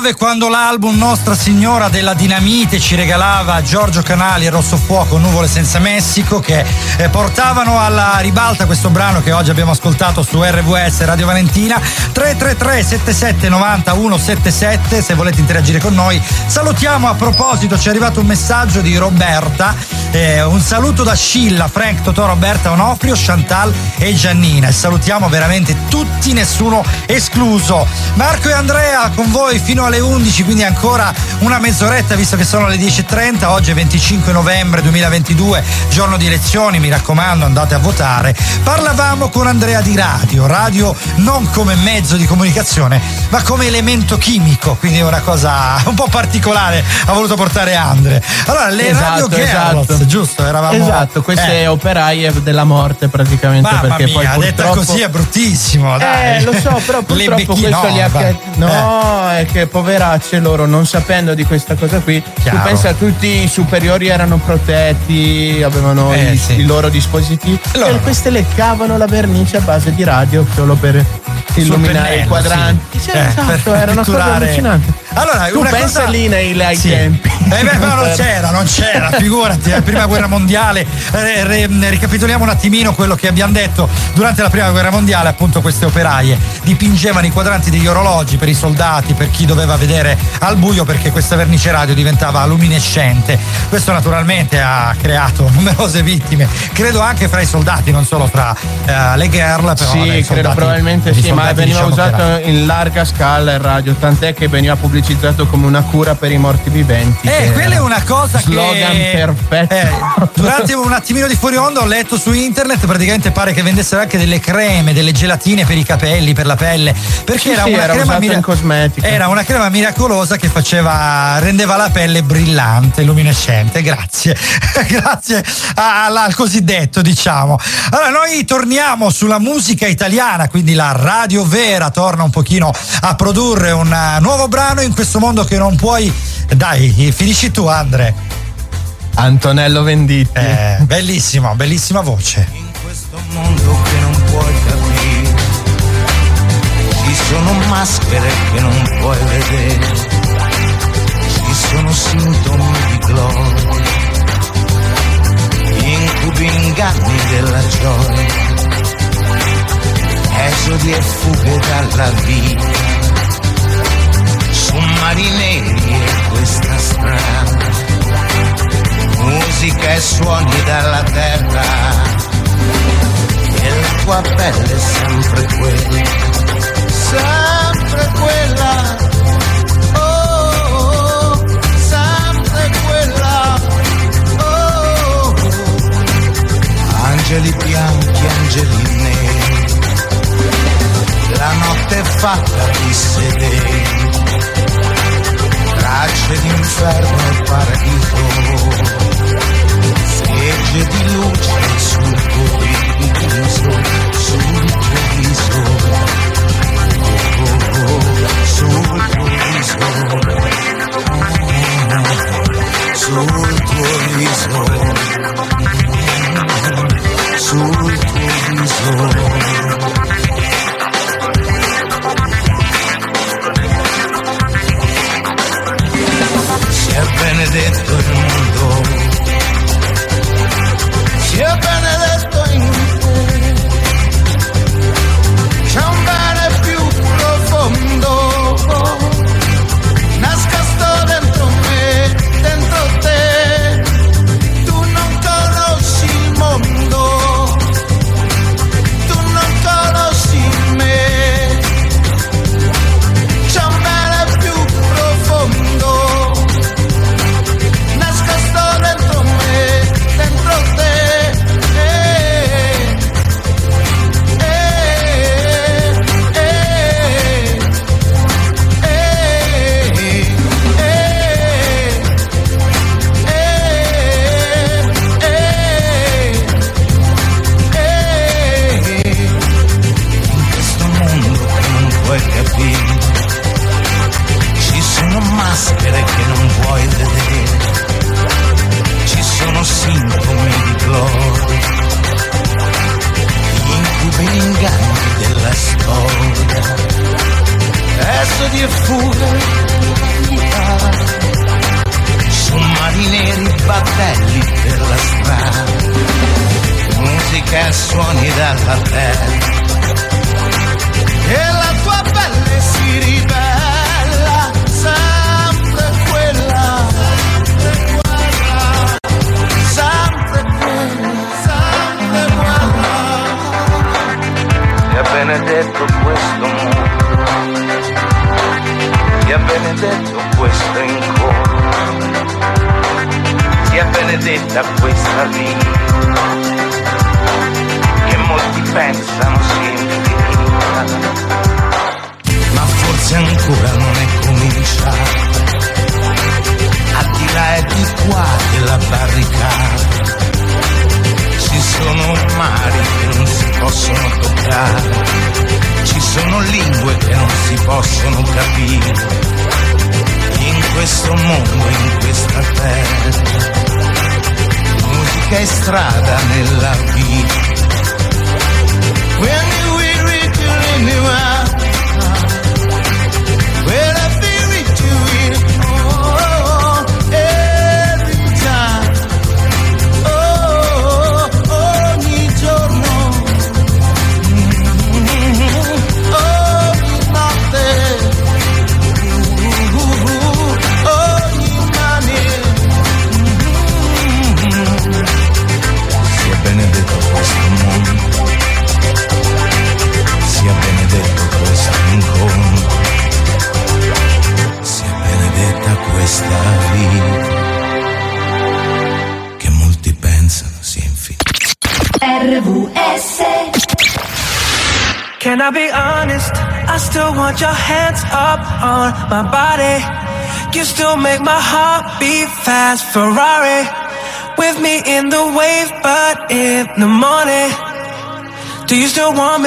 2009 quando l'album Nostra Signora della Dinamite ci regalava Giorgio Canali e Rosso Fuoco Nuvole senza Messico che eh, portavano alla ribalta questo brano che oggi abbiamo ascoltato su RVS Radio Valentina 333 77 90 177 se volete interagire con noi salutiamo a proposito ci è arrivato un messaggio di Roberta eh, un saluto da Scilla, Frank, Totò, Roberta Onofrio, Chantal e Giannina. E salutiamo veramente tutti nessuno escluso. Marco e Andrea con voi fino alle 11 quindi ancora una mezz'oretta visto che sono le 10.30 oggi è 25 novembre 2022 giorno di elezioni mi raccomando andate a votare. Parlavamo con Andrea di radio radio non come mezzo di comunicazione ma come elemento chimico quindi è una cosa un po' particolare ha voluto portare Andre allora le radio girls giusto eravamo Esatto, queste eh. operaie della morte praticamente Mamma perché mia, poi detta purtroppo così è bruttissimo, dai. Eh, lo so, però purtroppo questo no, li ha. No, no, è che poveracce loro non sapendo di questa cosa qui. Chiaro. Tu pensa tutti i superiori erano protetti, avevano Eh, i, sì. i loro dispositivi. Loro e queste le cavano la vernice a base di radio solo per illuminare pennello, i quadranti. sì. Cioè, Eh, esatto, per era una cosa pitturare. allucinante. Allora, tu una pensa cosa- lì nei, ai Sì. tempi. Eh beh, ma non c'era, non c'era, figurati, la prima guerra mondiale. Eh, re- ricapitoliamo un attimino quello che abbiamo detto. Durante la prima guerra mondiale, appunto, queste operaie dipingevano i quadranti degli orologi per i soldati, per chi doveva vedere al buio, perché questa vernice radio diventava luminescente. Questo naturalmente ha creato numerose vittime, credo anche fra i soldati, non solo fra eh, le girl, però sì, vabbè, credo soldati- probabilmente sì, ma soldati, veniva diciamo usato in larga scala il radio, tant'è che veniva pubblicizzato come una cura per i morti viventi. Eh, quella è una cosa slogan che. perfetto. Eh, durante un attimino di fuori onda ho letto su internet, praticamente pare che vendessero anche delle creme, delle gelatine per i capelli, per la pelle. Perché Sì, era sì, una era crema cosmetica. Era una crema miracolosa che faceva. rendeva la pelle brillante, luminescente. Grazie. Grazie al cosiddetto, diciamo. Allora, noi torniamo sulla musica italiana, quindi la radio vera torna un pochino a produrre un eh, nuovo brano in questo mondo che non puoi. Dai, finisci tu, Andre. Antonello Venditti. Eh, bellissimo, bellissima voce. mondo che non puoi capire. Ci sono maschere che non puoi vedere. Ci sono sintomi di gloria. Incubi inganni della gioia. Esodi e fughe dalla vita. Summarineri e questa strada. Musica e suoni dalla terra e la tua pelle è sempre quella, sempre quella, sempre quella, oh, oh. angeli bianchi, angeli neri, la notte è fatta di sederi, tracce d'inferno e paradiso. Schegge di luce sul tuo viso, sul tuo viso, oh, oh, oh, sul tuo viso, sul tuo viso, sul tuo viso. Sia benedetto il mondo sia benedetto me?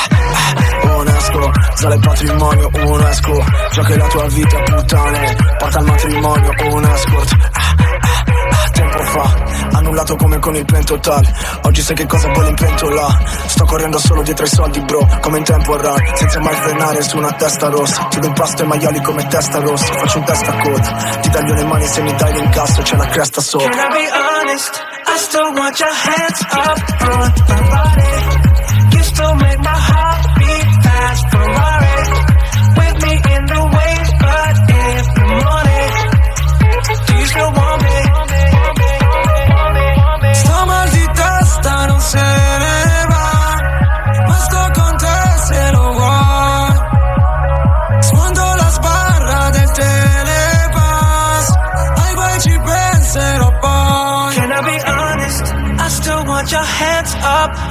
ah, Onesto, sale patrimonio, un esco Già che la tua vita puttane. Porta al matrimonio, un escort Ah, ah, ah, Tempo fa, annullato come con il pentotale Oggi sai che cosa vuole in pentola. Sto correndo solo dietro ai soldi bro Come in tempo run, senza mai frenare su una testa rossa. Chiudo un pasto ai maiali come testa rossa. Faccio un testa a coda Ti taglio le mani se mi dai l'incasso C'è la cresta sopra Can I be honest? I still want your hands up. On my body.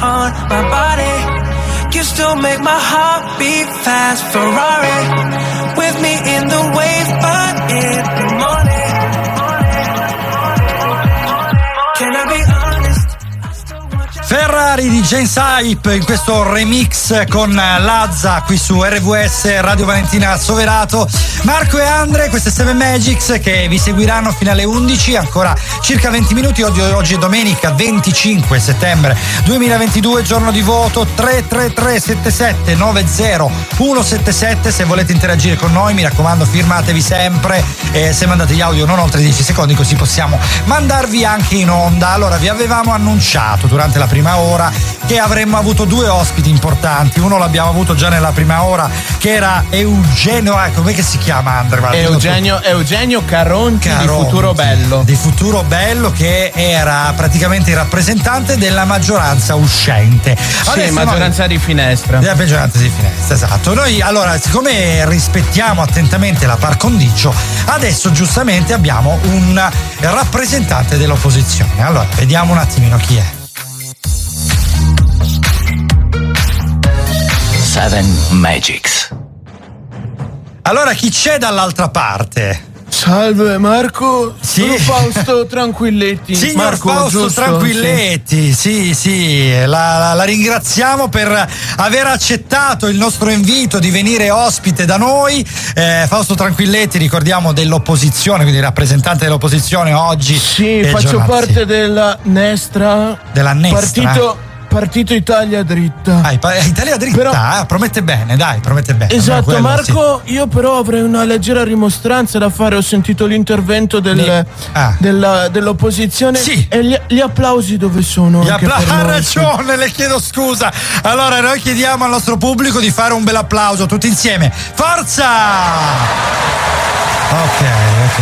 On my body. You still make my heart beat fast. Ferrari with me in the wave, but in Ferrari di James Hype in questo remix con Lazza qui su RVS Radio Valentina Soverato. Marco e Andre, queste 7 Magics che vi seguiranno fino alle 11 ancora circa 20 minuti. Oggi, oggi è domenica 25 settembre 2022 giorno di voto 333 77 90 177 se volete interagire con noi mi raccomando firmatevi sempre e se mandate gli audio non oltre 10 secondi così possiamo mandarvi anche in onda. Allora vi avevamo annunciato durante la prima ora che avremmo avuto due ospiti importanti. Uno l'abbiamo avuto già nella prima ora, che era Eugenio. Ah, com'è che si chiama Andre? Guarda, Eugenio, Eugenio Caronti, di Caronti, Futuro Bello. Di Futuro Bello, che era praticamente il rappresentante della maggioranza uscente. Sì, maggioranza di finestra. Della maggioranza di finestra, esatto. Noi allora, siccome rispettiamo attentamente la par condicio, adesso giustamente abbiamo un rappresentante dell'opposizione. Allora, vediamo un attimino chi è. Seven Magics. Allora, chi c'è dall'altra parte? Salve Marco, sono Fausto Tranquilletti. Signor Marco, Fausto giusto? Tranquilletti, sì, sì, la, la- la ringraziamo per aver accettato il nostro invito di venire ospite da noi. Eh, Fausto Tranquilletti, ricordiamo dell'opposizione, quindi rappresentante dell'opposizione oggi. Sì, faccio giornata- parte della Nestra. Della Nestra? Partito, partito Italia Dritta. Ah, Ipa- Italia dritta, ah, promette bene, dai, promette bene. Esatto, Quello Marco, io però avrei una leggera rimostranza da fare. Ho sentito l'intervento del- Ne- ah. della- dell'opposizione. E gli, gli applausi dove sono? Gli appla- ha ragione, le chiedo scusa. Allora, noi chiediamo al nostro pubblico di fare un bel applauso tutti insieme. Forza! Ok, ok.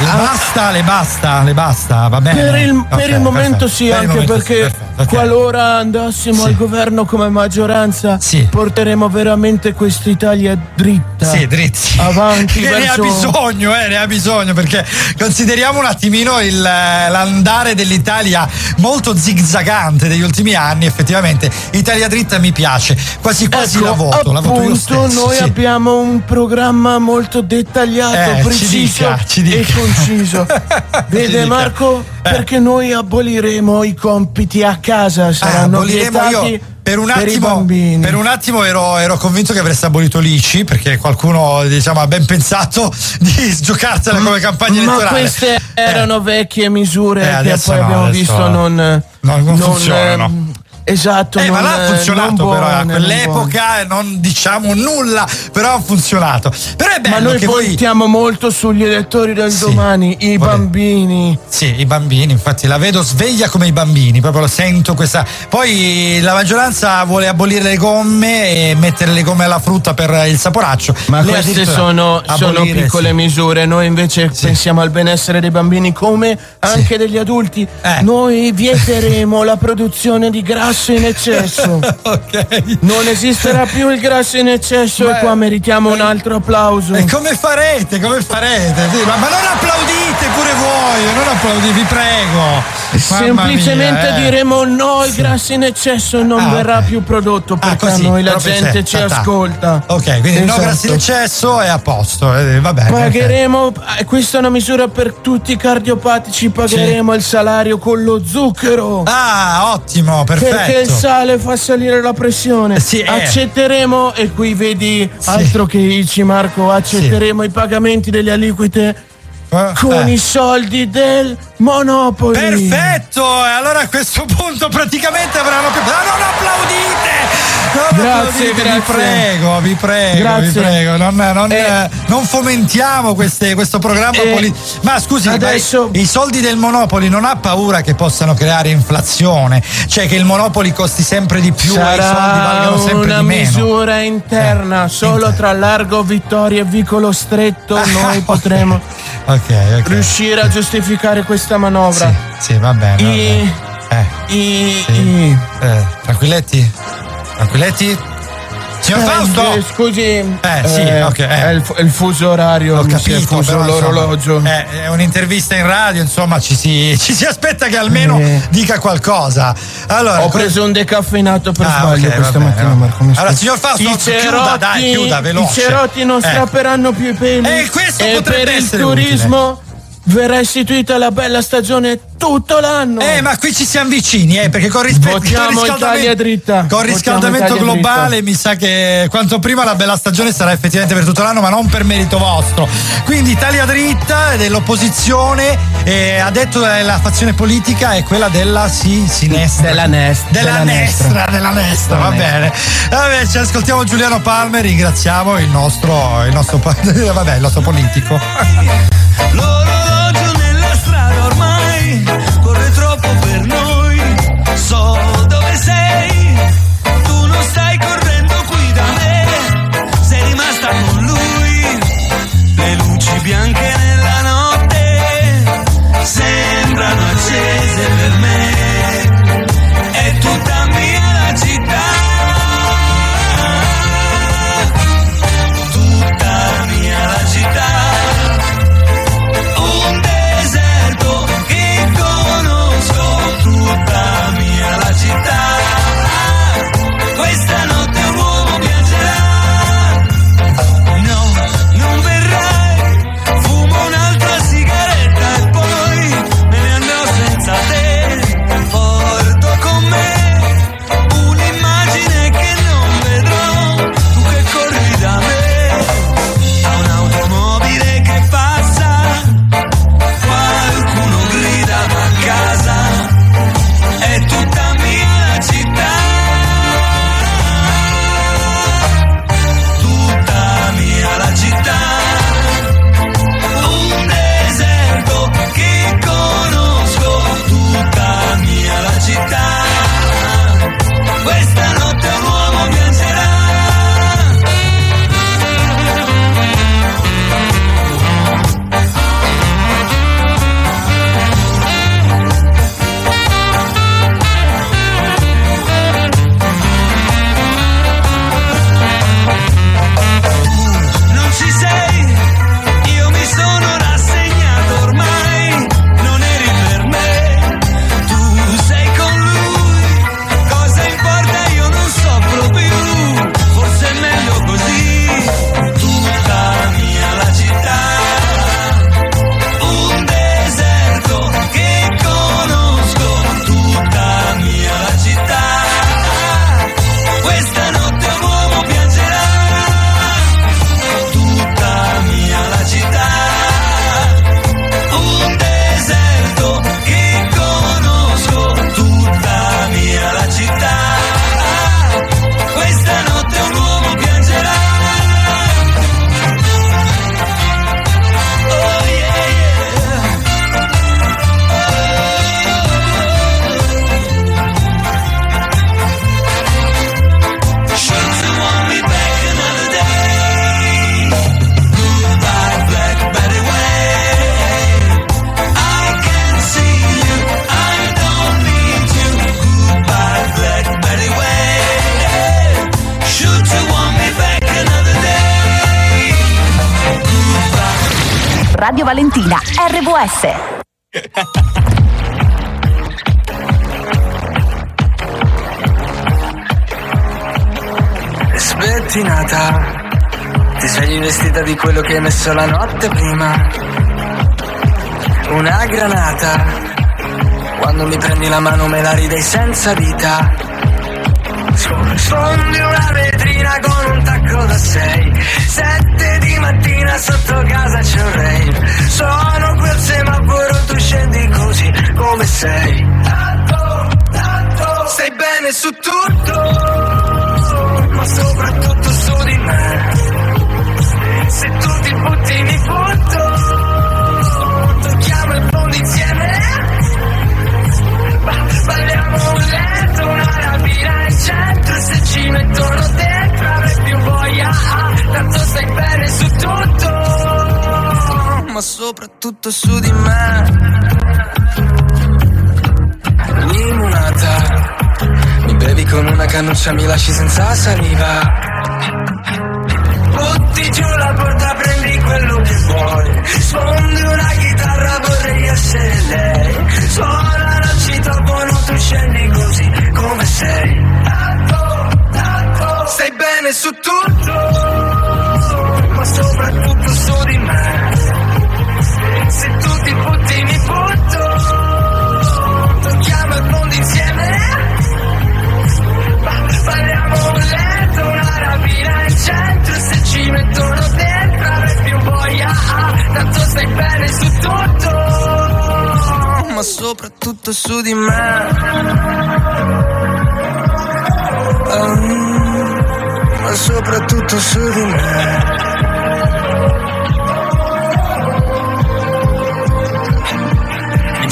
Le basta, le basta, le basta, va bene. Per il, Ok, per il momento perfetto. sì, Per anche momento sì, perché perfetto, ok. qualora andassimo al governo come maggioranza, porteremo veramente quest'Italia dritta. Sì, dritti. Avanti. Che ne ha verso- bisogno, eh, ne ha bisogno perché consideriamo un attimino il, eh, l'andare dell'Italia molto zigzagante degli ultimi anni, effettivamente Italia dritta mi piace, quasi quasi Ecco, la voto, la voto io appunto, stesso. noi sì. abbiamo un programma molto dettagliato, Eh, ci preciso dica, ci dica. e conciso. Vede. Marco? Eh. Perché noi aboliremo i compiti a casa, saranno aboliremo vietati io per un per attimo, bambini. per un attimo ero, ero convinto che avreste abolito l'ICI perché qualcuno diciamo, ha ben pensato di giocarsela come campagna Ma elettorale. queste erano vecchie misure Eh, che poi no, abbiamo visto non, non non, funzionano. ehm, Esatto, Eh, non, ma là ha eh, funzionato non però a buone, non buone. quell'epoca e non diciamo nulla, però ha funzionato. Però è bello Ma noi che voi puntiamo molto sugli elettori del domani, i bambini. Sì, i bambini, infatti la vedo sveglia come i bambini, proprio lo sento questa. Poi la maggioranza vuole abolire le gomme e mettere le gomme alla frutta per il saporaccio. Ma Lei queste sono, sono abolire, piccole sì. misure, noi invece pensiamo al benessere dei bambini come anche degli adulti. Eh. Noi vieteremo la produzione di grasso in eccesso. Non esisterà più il grasso in eccesso e qua meritiamo un altro applauso. E come farete? Come farete? Sì, ma, ma non applaudite pure voi, non applaudite, vi prego. Mamma Semplicemente mia, eh. diremo no, il grasso in eccesso non Ah, verrà più prodotto perché così, a noi la gente ci ta- ta. ascolta. Ok, quindi no Esatto. grassi in eccesso è a posto. eh, va bene. Pagheremo, eh, questa è una misura per tutti i cardiopatici, pagheremo il salario con lo zucchero. Ah, ottimo, perfetto. Perché il sale fa salire la pressione. Sì, eh. Accetteremo, e qui vedi altro che ICI Marco, accetteremo i pagamenti delle aliquite con eh. i soldi del Monopoli. Perfetto! E allora a questo punto praticamente avranno più. Ma non applaudite! Grazie, Vi grazie. prego, vi prego, Grazie. vi prego. Non, non, eh, non fomentiamo queste- questo programma Eh, politico. Ma scusi, adesso- ma i, i soldi del Monopoli non ha paura che possano creare inflazione? Cioè che il Monopoli costi sempre di più e i soldi Sarà valgono sempre una di meno. misura interna, solo tra Largo Vittoria e Vicolo Stretto noi potremo Ok, ok. riuscire a giustificare questa manovra. Sì, va bene. va I- bene. Eh. I, Sì. i- Eh, tranquilletti? Tranquilletti? Signor Eh, Fausto? eh, scusi, Eh, sì, ok. eh. è, il, è il fuso orario, Ho è capito, fuso però, insomma, l'orologio. eh, è un'intervista in radio, insomma, ci si, ci si aspetta che almeno Eh. dica qualcosa. Allora, Ho preso un decaffeinato per Ah, sbaglio ok, va questa bene, mattina, va bene. Marco. mi Allora, signor Fausto, I chiuda, cerotti, dai, chiuda, veloce. I cerotti non strapperanno più i peli. Eh, questo e potrebbe per il turismo verrà istituita la bella stagione tutto l'anno. Eh, ma qui ci siamo vicini, eh, perché con rispetto Votiamo con Italia dritta. Con riscaldamento Italia globale mi sa che quanto prima la bella stagione sarà effettivamente per tutto l'anno, ma non per merito vostro. Quindi Italia dritta è dell'opposizione e ha detto che la fazione politica è quella della sì, sinistra. Della Nest- Della, della Nestra, Nestra. della Nestra, va bene. Vabbè, ci ascoltiamo Giuliano Palmer, ringraziamo il nostro, il nostro, vabbè, il nostro politico. Messo la notte prima. Una granata, quando mi prendi la mano me la ridei senza vita. Ma soprattutto su di me. Limonata, mi bevi con una cannuccia, mi lasci senza saliva. Butti giù la porta, prendi quello che vuoi. Sfondi una chitarra, vorrei essere lei. Suona, non ci trovano, tu scendi così come sei. Stai bene su tutto, stai bene su tutto, ma soprattutto su di me. Um, ma soprattutto su di me.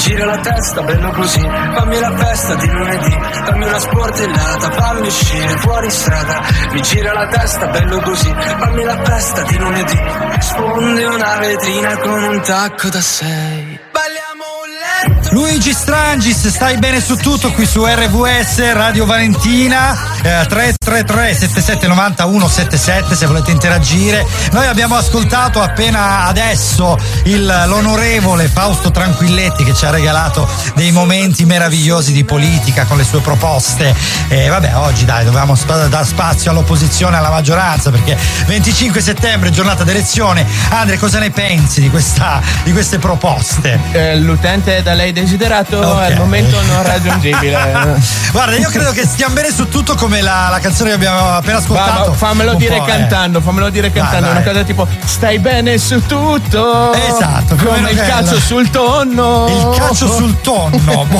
Gira la testa, bello così, fammi la festa di lunedì, fammi una sportellata, fammi uscire fuori strada. Mi gira la testa, bello così, fammi la festa di lunedì, sfondi una vetrina con un tacco da sei. Luigi Strangis, stai bene su tutto qui su RVS Radio Valentina eh, 333 7790 177 se volete interagire. Noi abbiamo ascoltato appena adesso il- l'onorevole Fausto Tranquilletti che ci ha regalato dei momenti meravigliosi di politica con le sue proposte. E vabbè, oggi dai, dovevamo spa- dare spazio all'opposizione alla maggioranza perché 25 settembre, giornata d'elezione. Andre, cosa ne pensi di, questa, di queste proposte? Eh, l'utente da lei desiderato Ok. al momento non raggiungibile. Guarda, io credo che stiamo bene su tutto come la, la canzone che abbiamo appena ascoltato. Va, fammelo Un dire eh. cantando, fammelo dire cantando. vai. Una cosa tipo stai bene su tutto. Esatto, come il calcio sul tonno. Il calcio sul tonno.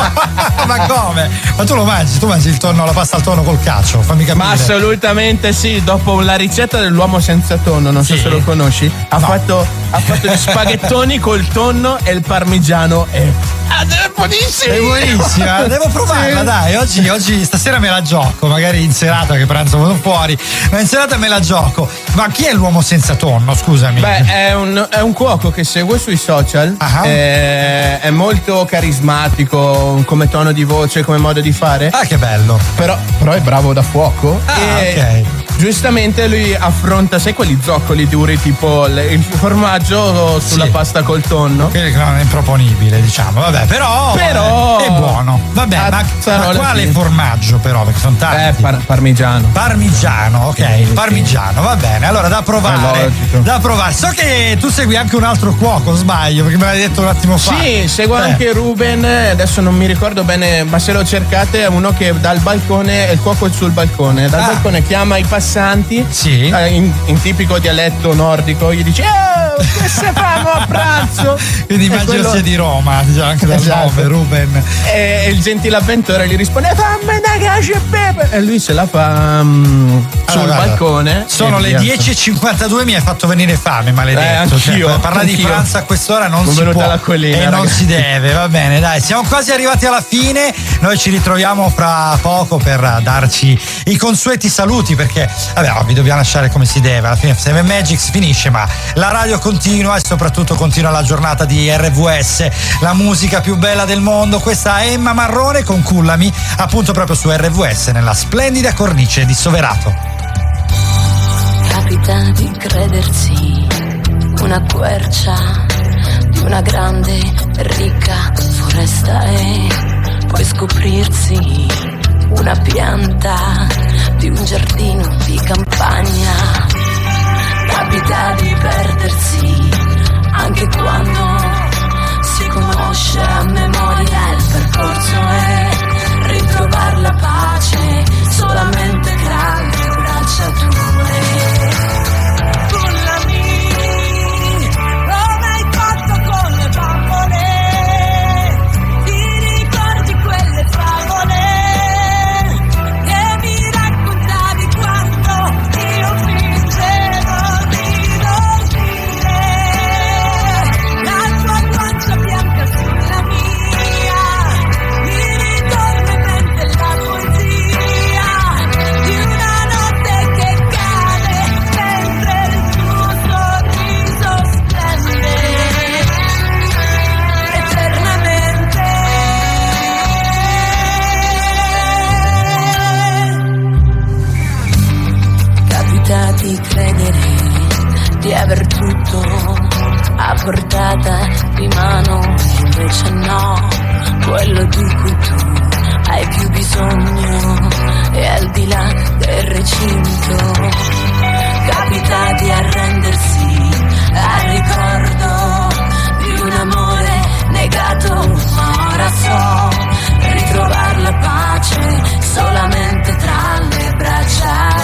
Ma come? Ma tu lo mangi? Tu mangi il tonno, la pasta al tonno col calcio? Fammi capire. Ma assolutamente sì, dopo la ricetta dell'uomo senza tonno, non so Sì. se lo conosci, ha, fatto, ha fatto gli spaghettoni col tonno e il parmigiano e... Ah, è buonissimo! È buonissima, devo provarla, Sì. dai. Oggi, oggi, stasera me la gioco, magari in serata che pranzo vado fuori, ma in serata me la gioco. Ma chi è l'uomo senza tonno? Scusami. Beh, è un, è un cuoco che seguo sui social, Ah. eh, è molto carismatico come tono di voce, come modo di fare. Ah, che bello. Però, però è bravo da fuoco. Ah, e Giustamente lui affronta, sai quegli zoccoli duri tipo il formaggio sulla Sì. pasta col tonno? Che non è improponibile, diciamo. Vabbè, però. Però- È buono. Vabbè, ma, Azzaro ma alla quale fine. formaggio, però? Perché sono tanti. Eh, par- parmigiano. Parmigiano, ok, parmigiano, va bene. Allora da provare. Da provare. So che tu segui anche un altro cuoco, sbaglio, perché me l'hai detto un attimo fa. Sì, seguo Eh. anche Ruben, adesso non mi ricordo bene, ma se lo cercate è uno che dal balcone, è il cuoco sul balcone, dal Ah. balcone chiama i passanti eh, in, in tipico dialetto nordico, gli dice "Oh, che se famo a pranzo? Quindi E immagino quello- sia di Roma, già anche dal Esatto. nome, Ruben. E il gentile avventore gli risponde fammi una cacio e pepe e lui se la fa sul Allora, guarda, balcone. Sono e le via. 10.52, mi hai fatto venire fame, Eh, maledetto. anch'io, Cioè, parlare di pranzo a quest'ora non è si può. l'acquolina, e non ragazzi. si deve, va bene, dai. Siamo quasi arrivati alla fine. Noi ci ritroviamo fra poco per darci i consueti saluti, perché vabbè, oh, vi dobbiamo lasciare come si deve. Alla fine Seven Magics finisce, ma la radio continua e soprattutto continua la giornata di RVS, la musica più bella del mondo. Questa è Emma Marrone con Cullami, appunto proprio su RVS, nella splendida cornice di Soverato. Capita di credersi una quercia di una grande ricca foresta e poi scoprirsi una pianta di un giardino di campagna. Capita di perdersi anche quando si conosce a memoria il percorso e ritrovare la pace solamente tra le braccia tue. Portata di mano, invece no, quello di cui tu hai più bisogno è al di là del recinto. Capita di arrendersi al ricordo di un amore negato, ma ora so ritrovare la pace solamente tra le braccia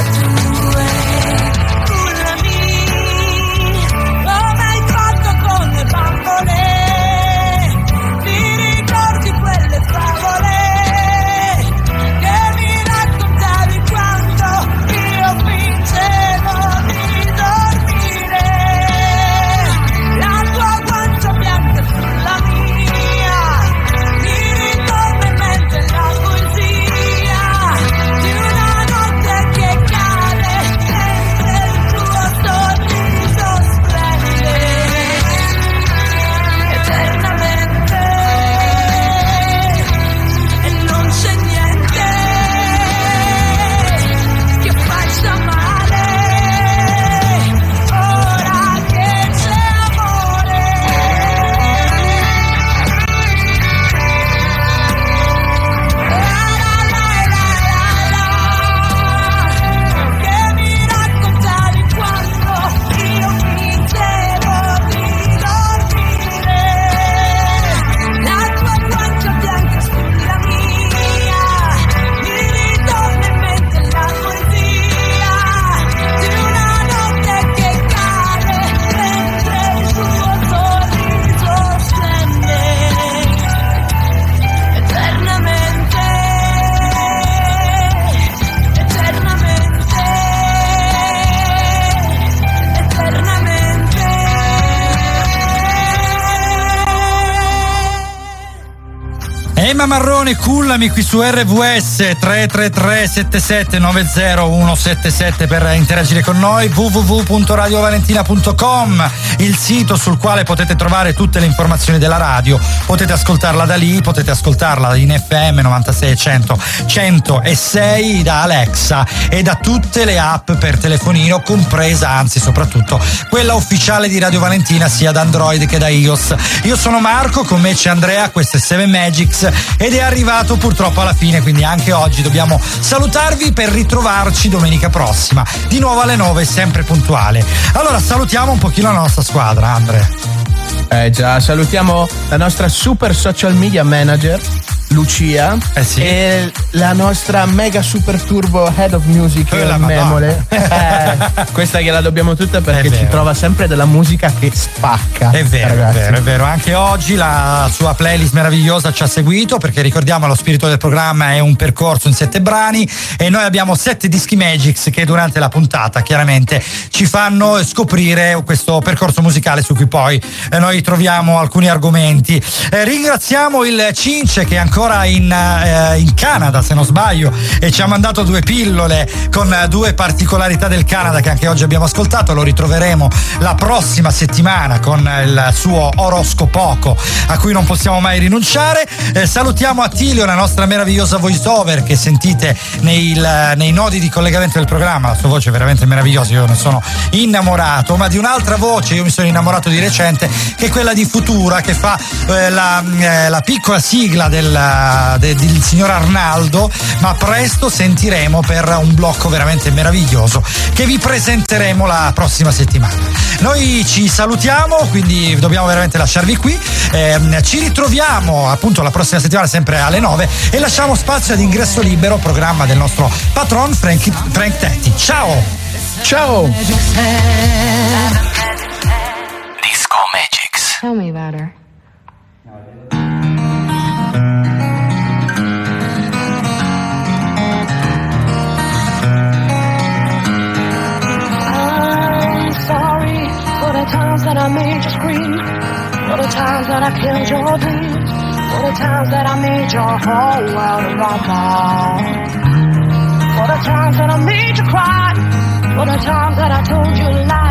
Marrone, cullami qui su RVS 333 7790177 per interagire con noi www.radiovalentina.com il sito sul quale potete trovare tutte le informazioni della radio potete ascoltarla da lì potete ascoltarla in FM 96 100 106 da Alexa e da tutte le app per telefonino compresa anzi soprattutto quella ufficiale di Radio Valentina sia da Android che da iOS. Io sono Marco con me c'è Andrea questo è 7 Magics ed è arrivato purtroppo alla fine, quindi anche oggi dobbiamo salutarvi per ritrovarci domenica prossima, di nuovo alle 9, sempre puntuale. Allora salutiamo un pochino la nostra squadra, Andre. Eh già, salutiamo la nostra super social media manager. Lucia e la nostra mega super turbo head of music Quella Memole Eh, questa gliela dobbiamo tutta perché ci trova sempre della musica che spacca È vero, ragazzi. è vero, è vero. Anche oggi la sua playlist meravigliosa ci ha seguito perché ricordiamo lo spirito del programma è un percorso in sette brani e noi abbiamo sette dischi Magics che durante la puntata chiaramente ci fanno scoprire questo percorso musicale su cui poi eh, noi troviamo alcuni argomenti. Eh, ringraziamo il Cince che ancora ancora in, eh, in Canada, se non sbaglio, e ci ha mandato due pillole con eh, due particolarità del Canada che anche oggi abbiamo ascoltato. Lo ritroveremo la prossima settimana con il suo oroscopoco a cui non possiamo mai rinunciare. Eh, salutiamo Attilio, la nostra meravigliosa voice over che sentite nei, nei nodi di collegamento del programma. La sua voce è veramente meravigliosa, io ne sono innamorato, ma di un'altra voce io mi sono innamorato di recente, che è quella di Futura, che fa eh, la, eh, la piccola sigla del, de- del signor Arnaldo, ma presto sentiremo per un blocco veramente meraviglioso che vi presenteremo la prossima settimana. Noi ci salutiamo, quindi dobbiamo veramente lasciarvi qui. Ehm, ci ritroviamo appunto la prossima settimana sempre alle 9 e lasciamo spazio ad ingresso libero, programma del nostro patron Frank, Frank Tetti. Ciao! Ciao! Disco Magics. Tell me about her. I made you scream, for the times that I killed your dreams, for the times that I made your whole world rumble, for the times that I made you cry, for the times that I told you lies,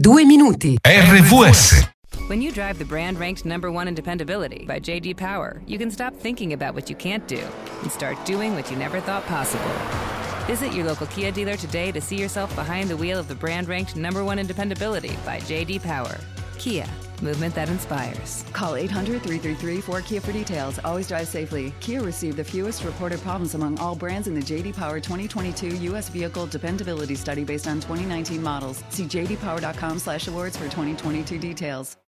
11 e 2 minuti. RVS. When you drive the brand ranked number one in dependability by JD Power, you can stop thinking about what you can't do and start doing what you never thought possible. Visit your local Kia dealer today to see yourself behind the wheel of the brand ranked number one in dependability by JD Power. Kia, movement that inspires. Call 800 333 4KIA for details. Always drive safely. Kia received the fewest reported problems among all brands in the JD Power 2022 U.S. Vehicle Dependability Study based on 2019 models. See jdpower.com slash awards for 2022 details.